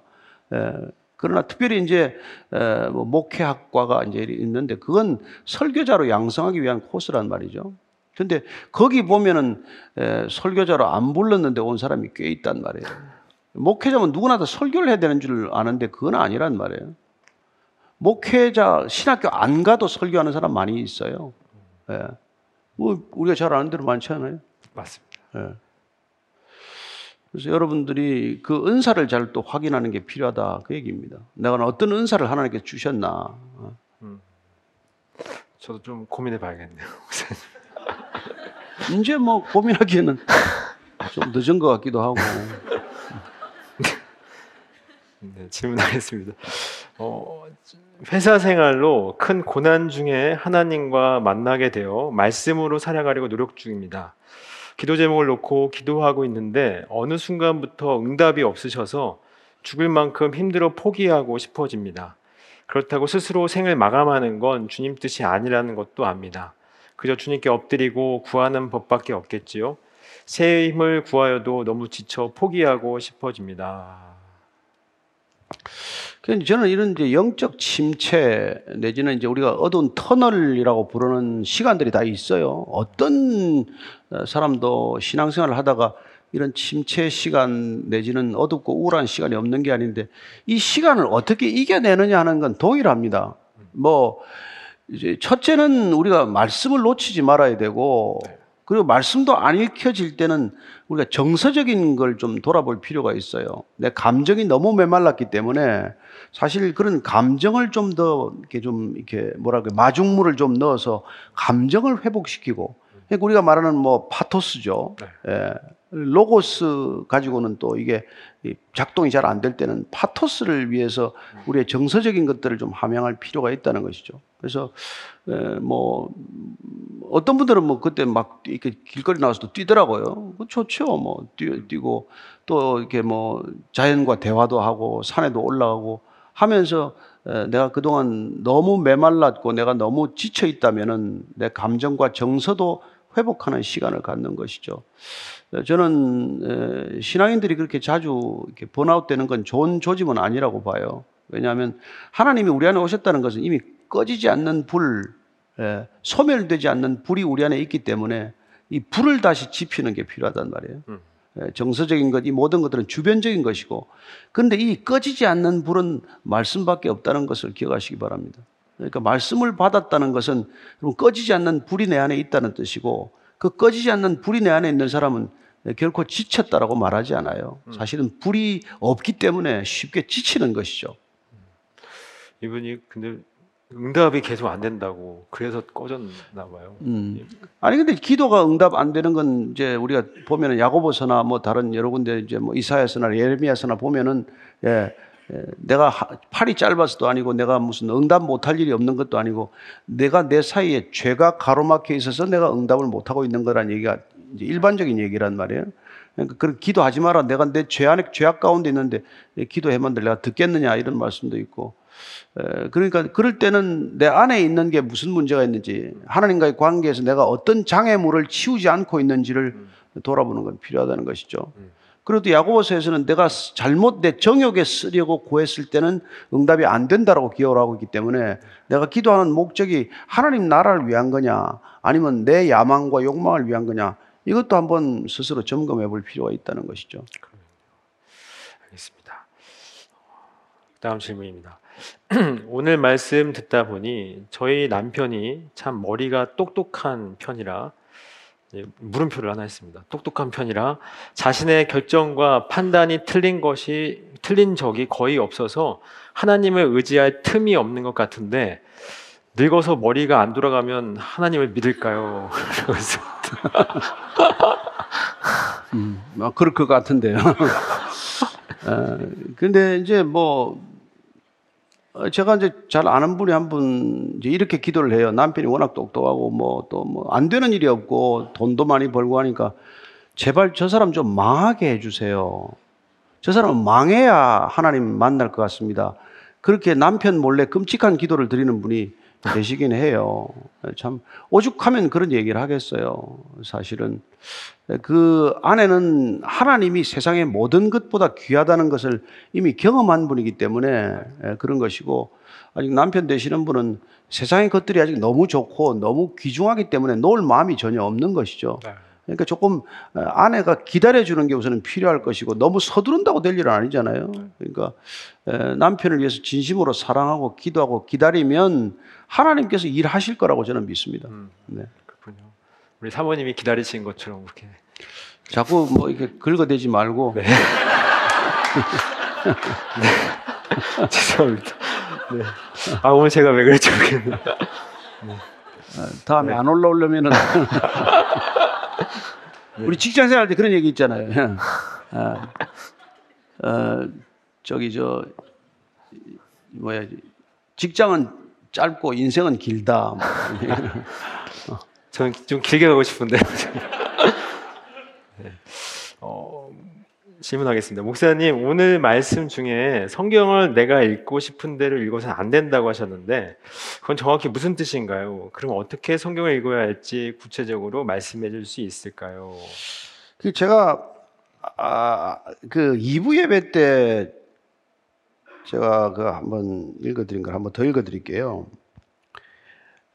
예. 그러나 특별히 이제 에, 뭐 목회학과가 이제 있는데 그건 설교자로 양성하기 위한 코스란 말이죠. 근데 거기 보면은 에, 설교자로 안 불렀는데 온 사람이 꽤 있단 말이에요. 목회자면 누구나 다 설교를 해야 되는 줄 아는데 그건 아니란 말이에요. 목회자 신학교 안 가도 설교하는 사람 많이 있어요. 예. 뭐 우리가 잘 아는 대로 많지 않아요? 맞습니다. 예. 그래서 여러분들이 그 은사를 잘 또 확인하는 게 필요하다 그 얘기입니다. 내가 어떤 은사를 하나님께 주셨나. 저도 좀 고민해 봐야겠네요. 이제 뭐 고민하기에는 좀 늦은 것 같기도 하고. 네, 질문하겠습니다. 어, 회사 생활로 큰 고난 중에 하나님과 만나게 되어 말씀으로 살아가려고 노력 중입니다. 기도 제목을 놓고 기도하고 있는데 어느 순간부터 응답이 없으셔서 죽을 만큼 힘들어 포기하고 싶어집니다. 그렇다고 스스로 생을 마감하는 건 주님 뜻이 아니라는 것도 압니다. 그저 주님께 엎드리고 구하는 법밖에 없겠지요. 새 힘을 구하여도 너무 지쳐 포기하고 싶어집니다. 그래서 저는 이런 이제 영적 침체 내지는 이제 우리가 어두운 터널이라고 부르는 시간들이 다 있어요. 어떤 사람도 신앙생활을 하다가 이런 침체 시간 내지는 어둡고 우울한 시간이 없는 게 아닌데 이 시간을 어떻게 이겨내느냐 하는 건 동일합니다. 뭐 이제 첫째는 우리가 말씀을 놓치지 말아야 되고 그리고 말씀도 안 읽혀질 때는 우리가 정서적인 걸 좀 돌아볼 필요가 있어요. 내 감정이 너무 메말랐기 때문에 사실 그런 감정을 좀 더 이렇게 좀 이렇게 뭐랄까 마중물을 좀 넣어서 감정을 회복시키고 그러니까 우리가 말하는 뭐 파토스죠. 예. 로고스 가지고는 또 이게 작동이 잘 안 될 때는 파토스를 위해서 우리의 정서적인 것들을 좀 함양할 필요가 있다는 것이죠. 그래서 뭐 어떤 분들은 뭐 그때 막 이렇게 길거리 나와서도 뛰더라고요. 좋죠. 뭐 뛰, 뛰고 또 이렇게 뭐 자연과 대화도 하고 산에도 올라가고 하면서 내가 그동안 너무 메말랐고 내가 너무 지쳐 있다면은 내 감정과 정서도 회복하는 시간을 갖는 것이죠. 저는 신앙인들이 그렇게 자주 이렇게 번아웃 되는 건 좋은 조짐은 아니라고 봐요. 왜냐하면 하나님이 우리 안에 오셨다는 것은 이미 꺼지지 않는 불, 소멸되지 않는 불이 우리 안에 있기 때문에 이 불을 다시 지피는 게 필요하단 말이에요. 음. 정서적인 것, 이 모든 것들은 주변적인 것이고, 그런데 이 꺼지지 않는 불은 말씀밖에 없다는 것을 기억하시기 바랍니다. 그러니까 말씀을 받았다는 것은 꺼지지 않는 불이 내 안에 있다는 뜻이고, 그 꺼지지 않는 불이 내 안에 있는 사람은 결코 지쳤다라고 말하지 않아요. 음. 사실은 불이 없기 때문에 쉽게 지치는 것이죠. 이분이 근데 응답이 계속 안 된다고 그래서 꺼졌나 봐요. 음. 아니 근데 기도가 응답 안 되는 건 이제 우리가 보면은 야고보서나 뭐 다른 여러 군데 이제 뭐 이사야서나 예레미야서나 보면은 예, 에, 내가 하- 팔이 짧아서도 아니고 내가 무슨 응답 못할 일이 없는 것도 아니고 내가 내 사이에 죄가 가로막혀 있어서 내가 응답을 못하고 있는 거란 얘기가 이제 일반적인 얘기란 말이에요. 그러니까 그런 기도하지 마라. 내가 내 죄 안에 죄악 가운데 있는데 기도해만들 내가 듣겠느냐 이런 말씀도 있고. 에, 그러니까 그럴 때는 내 안에 있는 게 무슨 문제가 있는지 하나님과의 관계에서 내가 어떤 장애물을 치우지 않고 있는지를 돌아보는 건 필요하다는 것이죠. 그래도 야고보서에서는 내가 잘못 내 정욕에 쓰려고 구했을 때는 응답이 안 된다라고 기억을 하고 있기 때문에 내가 기도하는 목적이 하나님 나라를 위한 거냐 아니면 내 야망과 욕망을 위한 거냐 이것도 한번 스스로 점검해 볼 필요가 있다는 것이죠. 알겠습니다. 다음 질문입니다. 오늘 말씀 듣다 보니 저희 남편이 참 머리가 똑똑한 편이라 예, 물음표를 하나 했습니다. 똑똑한 편이라 자신의 결정과 판단이 틀린 것이 틀린 적이 거의 없어서 하나님을 의지할 틈이 없는 것 같은데 늙어서 머리가 안 돌아가면 하나님을 믿을까요? 그래서 음, 뭐 그럴 것 같은데요. 어, 근데 이제 뭐 어, 제가 이제 잘 아는 분이 한 분 이렇게 기도를 해요. 남편이 워낙 똑똑하고 뭐 또 뭐 안 되는 일이 없고 돈도 많이 벌고 하니까 제발 저 사람 좀 망하게 해주세요. 저 사람은 망해야 하나님 만날 것 같습니다. 그렇게 남편 몰래 끔찍한 기도를 드리는 분이 계시긴 해요. 참 오죽하면 그런 얘기를 하겠어요. 사실은 그 안에는 하나님이 세상의 모든 것보다 귀하다는 것을 이미 경험한 분이기 때문에 그런 것이고 아직 남편 되시는 분은 세상의 것들이 아직 너무 좋고 너무 귀중하기 때문에 놓을 마음이 전혀 없는 것이죠. 그러니까 조금 어, 아내가 기다려주는 게 우선은 필요할 것이고 너무 서두른다고 될 일은 아니잖아요. 그러니까 에, 남편을 위해서 진심으로 사랑하고 기도하고 기다리면 하나님께서 일하실 거라고 저는 믿습니다. 음, 네. 그렇군요. 우리 사모님이 기다리신 것처럼 그렇게 자꾸 뭐 이렇게 긁어대지 말고 네. 죄송합니다. 네. 아 오늘 제가 왜 그랬지 모르겠네요. 어, 다음에 안 올라오려면은 우리 직장 생활 때 그런 얘기 있잖아요. 어, 어, 저기 저 뭐야 직장은 짧고 인생은 길다. 뭐. 저는 좀 길게 가고 싶은데. 네. 어, 질문하겠습니다. 목사님, 오늘 말씀 중에 성경을 내가 읽고 싶은 대로 읽어서는 안 된다고 하셨는데, 그건 정확히 무슨 뜻인가요? 그럼 어떻게 성경을 읽어야 할지 구체적으로 말씀해 줄 수 있을까요? 그 제가 아, 그 2부 예배 때 제가 그 한번 읽어드린 걸 한번 더 읽어드릴게요.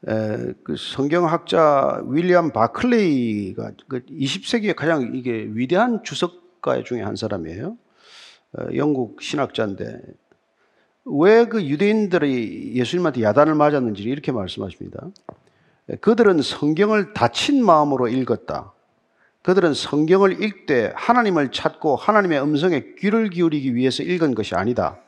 에, 그 성경학자 윌리엄 바클레이가 그 20세기에 가장 이게 위대한 주석가 중에 한 사람이에요. 어, 영국 신학자인데 왜 그 유대인들이 예수님한테 야단을 맞았는지 이렇게 말씀하십니다. 에, 그들은 성경을 다친 마음으로 읽었다. 그들은 성경을 읽되 하나님을 찾고 하나님의 음성에 귀를 기울이기 위해서 읽은 것이 아니다.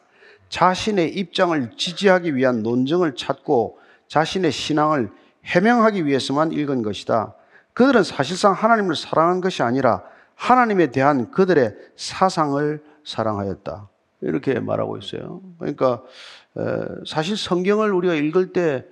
자신의 입장을 지지하기 위한 논증을 찾고 자신의 신앙을 해명하기 위해서만 읽은 것이다. 그들은 사실상 하나님을 사랑한 것이 아니라 하나님에 대한 그들의 사상을 사랑하였다. 이렇게 말하고 있어요. 그러니까 에, 사실 성경을 우리가 읽을 때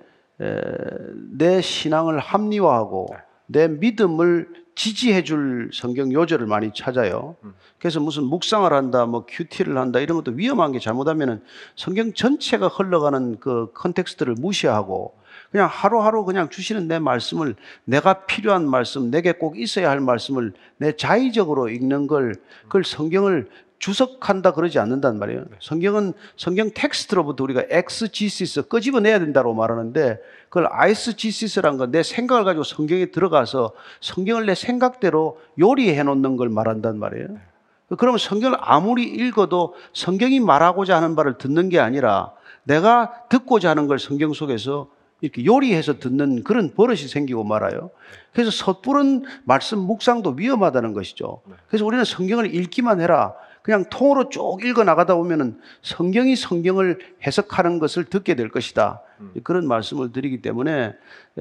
내 신앙을 합리화하고 내 믿음을 지지해 줄 성경 요절을 많이 찾아요. 그래서 무슨 묵상을 한다, 뭐 QT를 한다 이런 것도 위험한 게 잘못하면은 성경 전체가 흘러가는 그 context를 무시하고 그냥 하루하루 그냥 주시는 내 말씀을 내가 필요한 말씀, 내게 꼭 있어야 할 말씀을 내 자의적으로 읽는 걸 그걸 성경을 주석한다 그러지 않는단 말이에요. 성경은 성경 텍스트로부터 우리가 exegesis 끄집어내야 된다고 말하는데 그걸 eisegesis란 건 내 생각을 가지고 성경에 들어가서 성경을 내 생각대로 요리해 놓는 걸 말한단 말이에요. 그러면 성경을 아무리 읽어도 성경이 말하고자 하는 바를 듣는 게 아니라 내가 듣고자 하는 걸 성경 속에서 이렇게 요리해서 듣는 그런 버릇이 생기고 말아요. 그래서 섣부른 말씀 묵상도 위험하다는 것이죠. 그래서 우리는 성경을 읽기만 해라. 그냥 통으로 쭉 읽어 나가다 보면은 성경이 성경을 해석하는 것을 듣게 될 것이다. 음. 그런 말씀을 드리기 때문에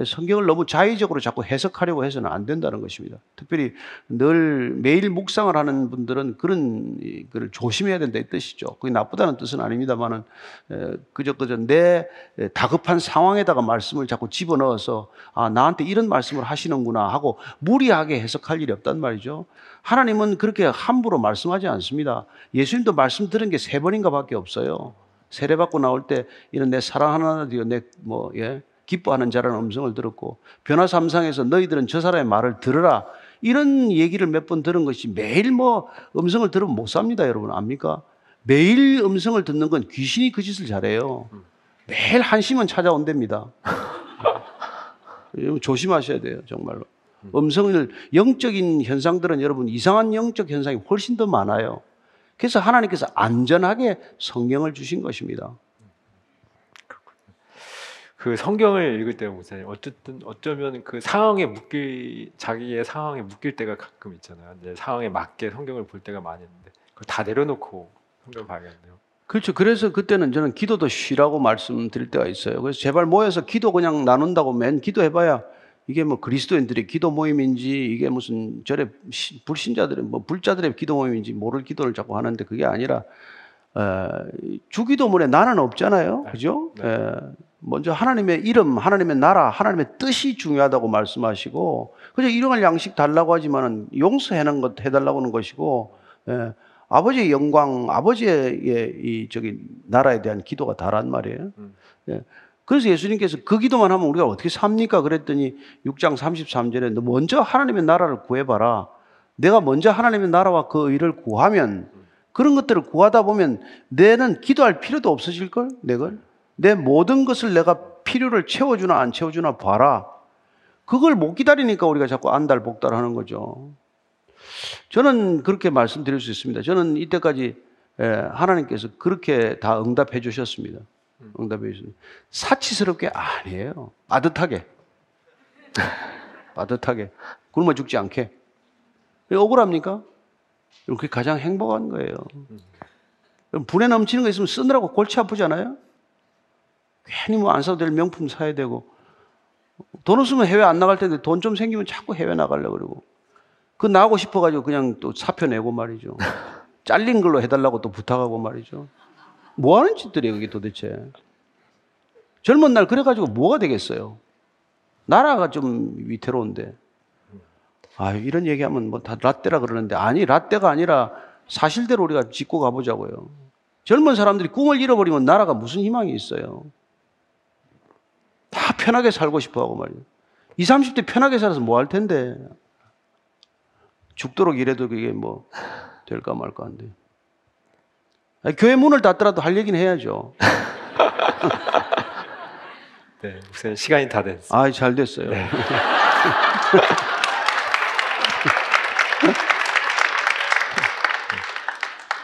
성경을 너무 자의적으로 자꾸 해석하려고 해서는 안 된다는 것입니다. 특별히 늘 매일 묵상을 하는 분들은 그런 걸 조심해야 된다 이 뜻이죠. 그게 나쁘다는 뜻은 아닙니다만은 에, 그저 그저 내 다급한 상황에다가 말씀을 자꾸 집어넣어서 아 나한테 이런 말씀을 하시는구나 하고 무리하게 해석할 일이 없단 말이죠. 하나님은 그렇게 함부로 말씀하지 않습니다. 예수님도 말씀 들은 게 세 번인가 밖에 없어요. 세례 받고 나올 때 이런 내 사랑하는 아들이요 내뭐 예. 기뻐하는 자라는 음성을 들었고 변화 삼상에서 너희들은 저 사람의 말을 들으라 이런 얘기를 몇 번 들은 것이 매일 뭐 음성을 들으면 못 삽니다 여러분 압니까? 매일 음성을 듣는 건 귀신이 그 짓을 잘해요. 매일 한심은 찾아온답니다. 조심하셔야 돼요 정말로. 음성을 영적인 현상들은 여러분 이상한 영적 현상이 훨씬 더 많아요. 그래서 하나님께서 안전하게 성경을 주신 것입니다. 그 성경을 읽을 때 목사님 어쨌든 어쩌면 그 상황에 묶일 자기의 상황에 묶일 때가 가끔 있잖아요. 이제 상황에 맞게 성경을 볼 때가 많이 있는데 그걸 다 내려놓고 성경 을 봐야겠네요. 그렇죠. 그래서 그때는 저는 기도도 쉬라고 말씀드릴 때가 있어요. 그래서 제발 모여서 기도 그냥 나눈다고 맨 기도해봐야 이게 뭐 그리스도인들의 기도 모임인지 이게 무슨 절의 불신자들의 뭐 불자들의 기도 모임인지 모를 기도를 자꾸 하는데 그게 아니라 어, 주기도문에 나는 없잖아요. 네. 그죠? 네. 에, 먼저 하나님의 이름, 하나님의 나라, 하나님의 뜻이 중요하다고 말씀하시고 그저 일용할 양식 달라고 하지만은 용서해는 것 해달라고 하는 것이고 에, 아버지의 영광, 아버지의 이 저기 나라에 대한 기도가 다란 말이에요. 음. 예. 그래서 예수님께서 그 기도만 하면 우리가 어떻게 삽니까? 그랬더니 6장 33절에 너 먼저 하나님의 나라를 구해봐라. 내가 먼저 하나님의 나라와 그 의를 구하면 그런 것들을 구하다 보면 내는 기도할 필요도 없어질 걸. 내걸 내 모든 것을 내가 필요를 채워주나 안 채워주나 봐라. 그걸 못 기다리니까 우리가 자꾸 안달복달 하는 거죠. 저는 그렇게 말씀드릴 수 있습니다. 저는 이때까지 예, 하나님께서 그렇게 다 응답해 주셨습니다. 응답해 주셨습니다. 사치스럽게 아니에요. 빠듯하게. 빠듯하게. 굶어 죽지 않게. 왜 억울합니까? 그게 가장 행복한 거예요. 분에 넘치는 거 있으면 쓰느라고 골치 아프잖아요? 괜히 뭐 안 사도 될 명품 사야 되고. 돈 없으면 해외 안 나갈 텐데 돈 좀 생기면 자꾸 해외 나가려고 그러고. 그 나가고 싶어가지고 그냥 또 사표 내고 말이죠. 잘린 걸로 해달라고 또 부탁하고 말이죠. 뭐 하는 짓들이에요, 그게 도대체. 젊은 날 그래가지고 뭐가 되겠어요? 나라가 좀 위태로운데. 아 이런 얘기하면 뭐 다 라떼라 그러는데 아니 라떼가 아니라 사실대로 우리가 짚고 가보자고요. 젊은 사람들이 꿈을 잃어버리면 나라가 무슨 희망이 있어요? 다 편하게 살고 싶어 하고 말이에요. 20, 30대 편하게 살아서 뭐 할 텐데. 죽도록 일해도 그게 뭐 될까 말까 한데. 교회 문을 닫더라도 할 얘기는 해야죠. 네, 목사님 시간이 다 됐어요. 아, 잘 됐어요. 네.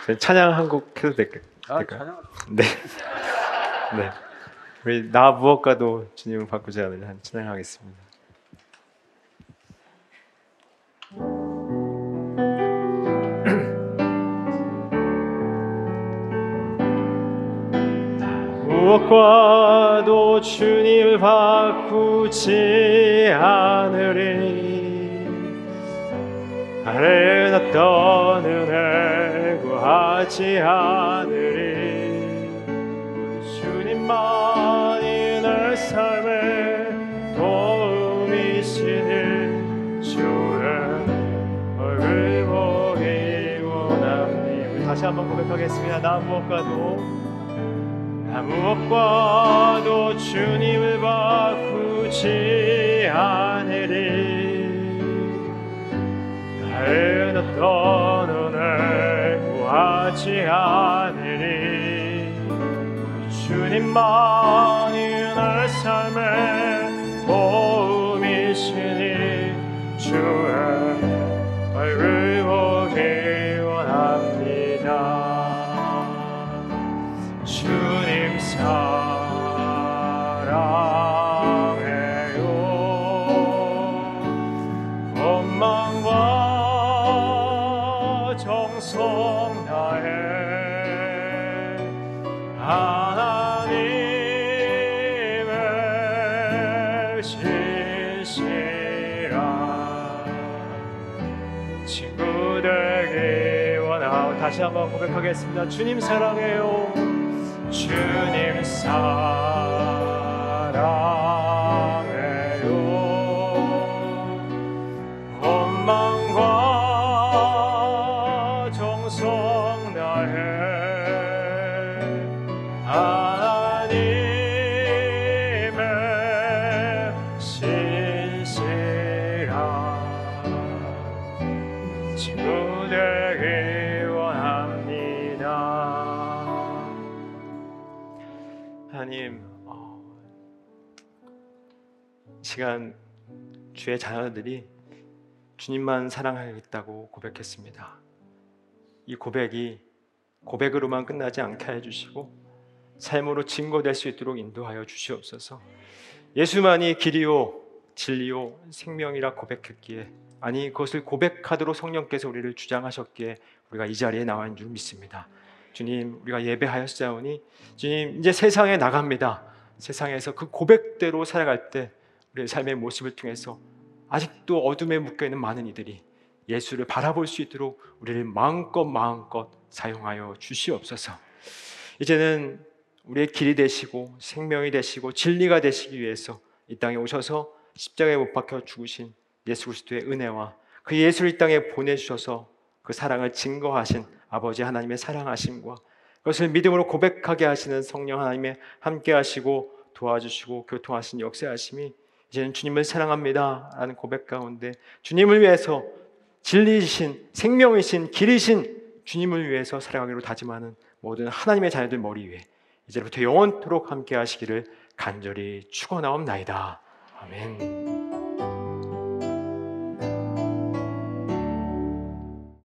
저희 찬양 한 곡 해도 될까요? 아, 될까요? 네. 네. 우리 나 무엇과도 주님을 바꾸지 않으려 한 찬양하겠습니다. 무엇과도 주님을 바꾸지 않으리. 다른 어떤 은혜 구하지 않으리. 주님만이 내 삶의 도움이시니 주의 얼굴 보기 원합니다. 우리 다시 한번 고백하겠습니다. 나 무엇과도 나 무엇과도 주님을 바꾸지 않으리. 다른 어떤 은혜 구하지 않으리. 주님만이 내 삶의 도움이시니 주 친구들에게 원하고 다시 한번 고백하겠습니다. 주님 사랑해요. 주님 사랑 주의 자녀들이 주님만 사랑하겠다고 고백했습니다. 이 고백이 고백으로만 끝나지 않게 해주시고 삶으로 증거될 수 있도록 인도하여 주시옵소서. 예수만이 길이요 진리요 생명이라 고백했기에 아니 그것을 고백하도록 성령께서 우리를 주장하셨기에 우리가 이 자리에 나와 있는 줄 믿습니다. 주님 우리가 예배하였사오니 주님 이제 세상에 나갑니다. 세상에서 그 고백대로 살아갈 때 우리의 삶의 모습을 통해서 아직도 어둠에 묶여 있는 많은 이들이 예수를 바라볼 수 있도록 우리를 마음껏 마음껏 사용하여 주시옵소서. 이제는 우리의 길이 되시고 생명이 되시고 진리가 되시기 위해서 이 땅에 오셔서 십자가에 못 박혀 죽으신 예수 그리스도의 은혜와 그 예수를 이 땅에 보내주셔서 그 사랑을 증거하신 아버지 하나님의 사랑하심과 그것을 믿음으로 고백하게 하시는 성령 하나님의 함께하시고 도와주시고 교통하신 역사하심이 이제는 주님을 사랑합니다 라는 고백 가운데 주님을 위해서 진리이신 생명이신 길이신 주님을 위해서 살아가기로 다짐하는 모든 하나님의 자녀들 머리 위에 이제부터 영원토록 함께 하시기를 간절히 축원하옵나이다. 아멘.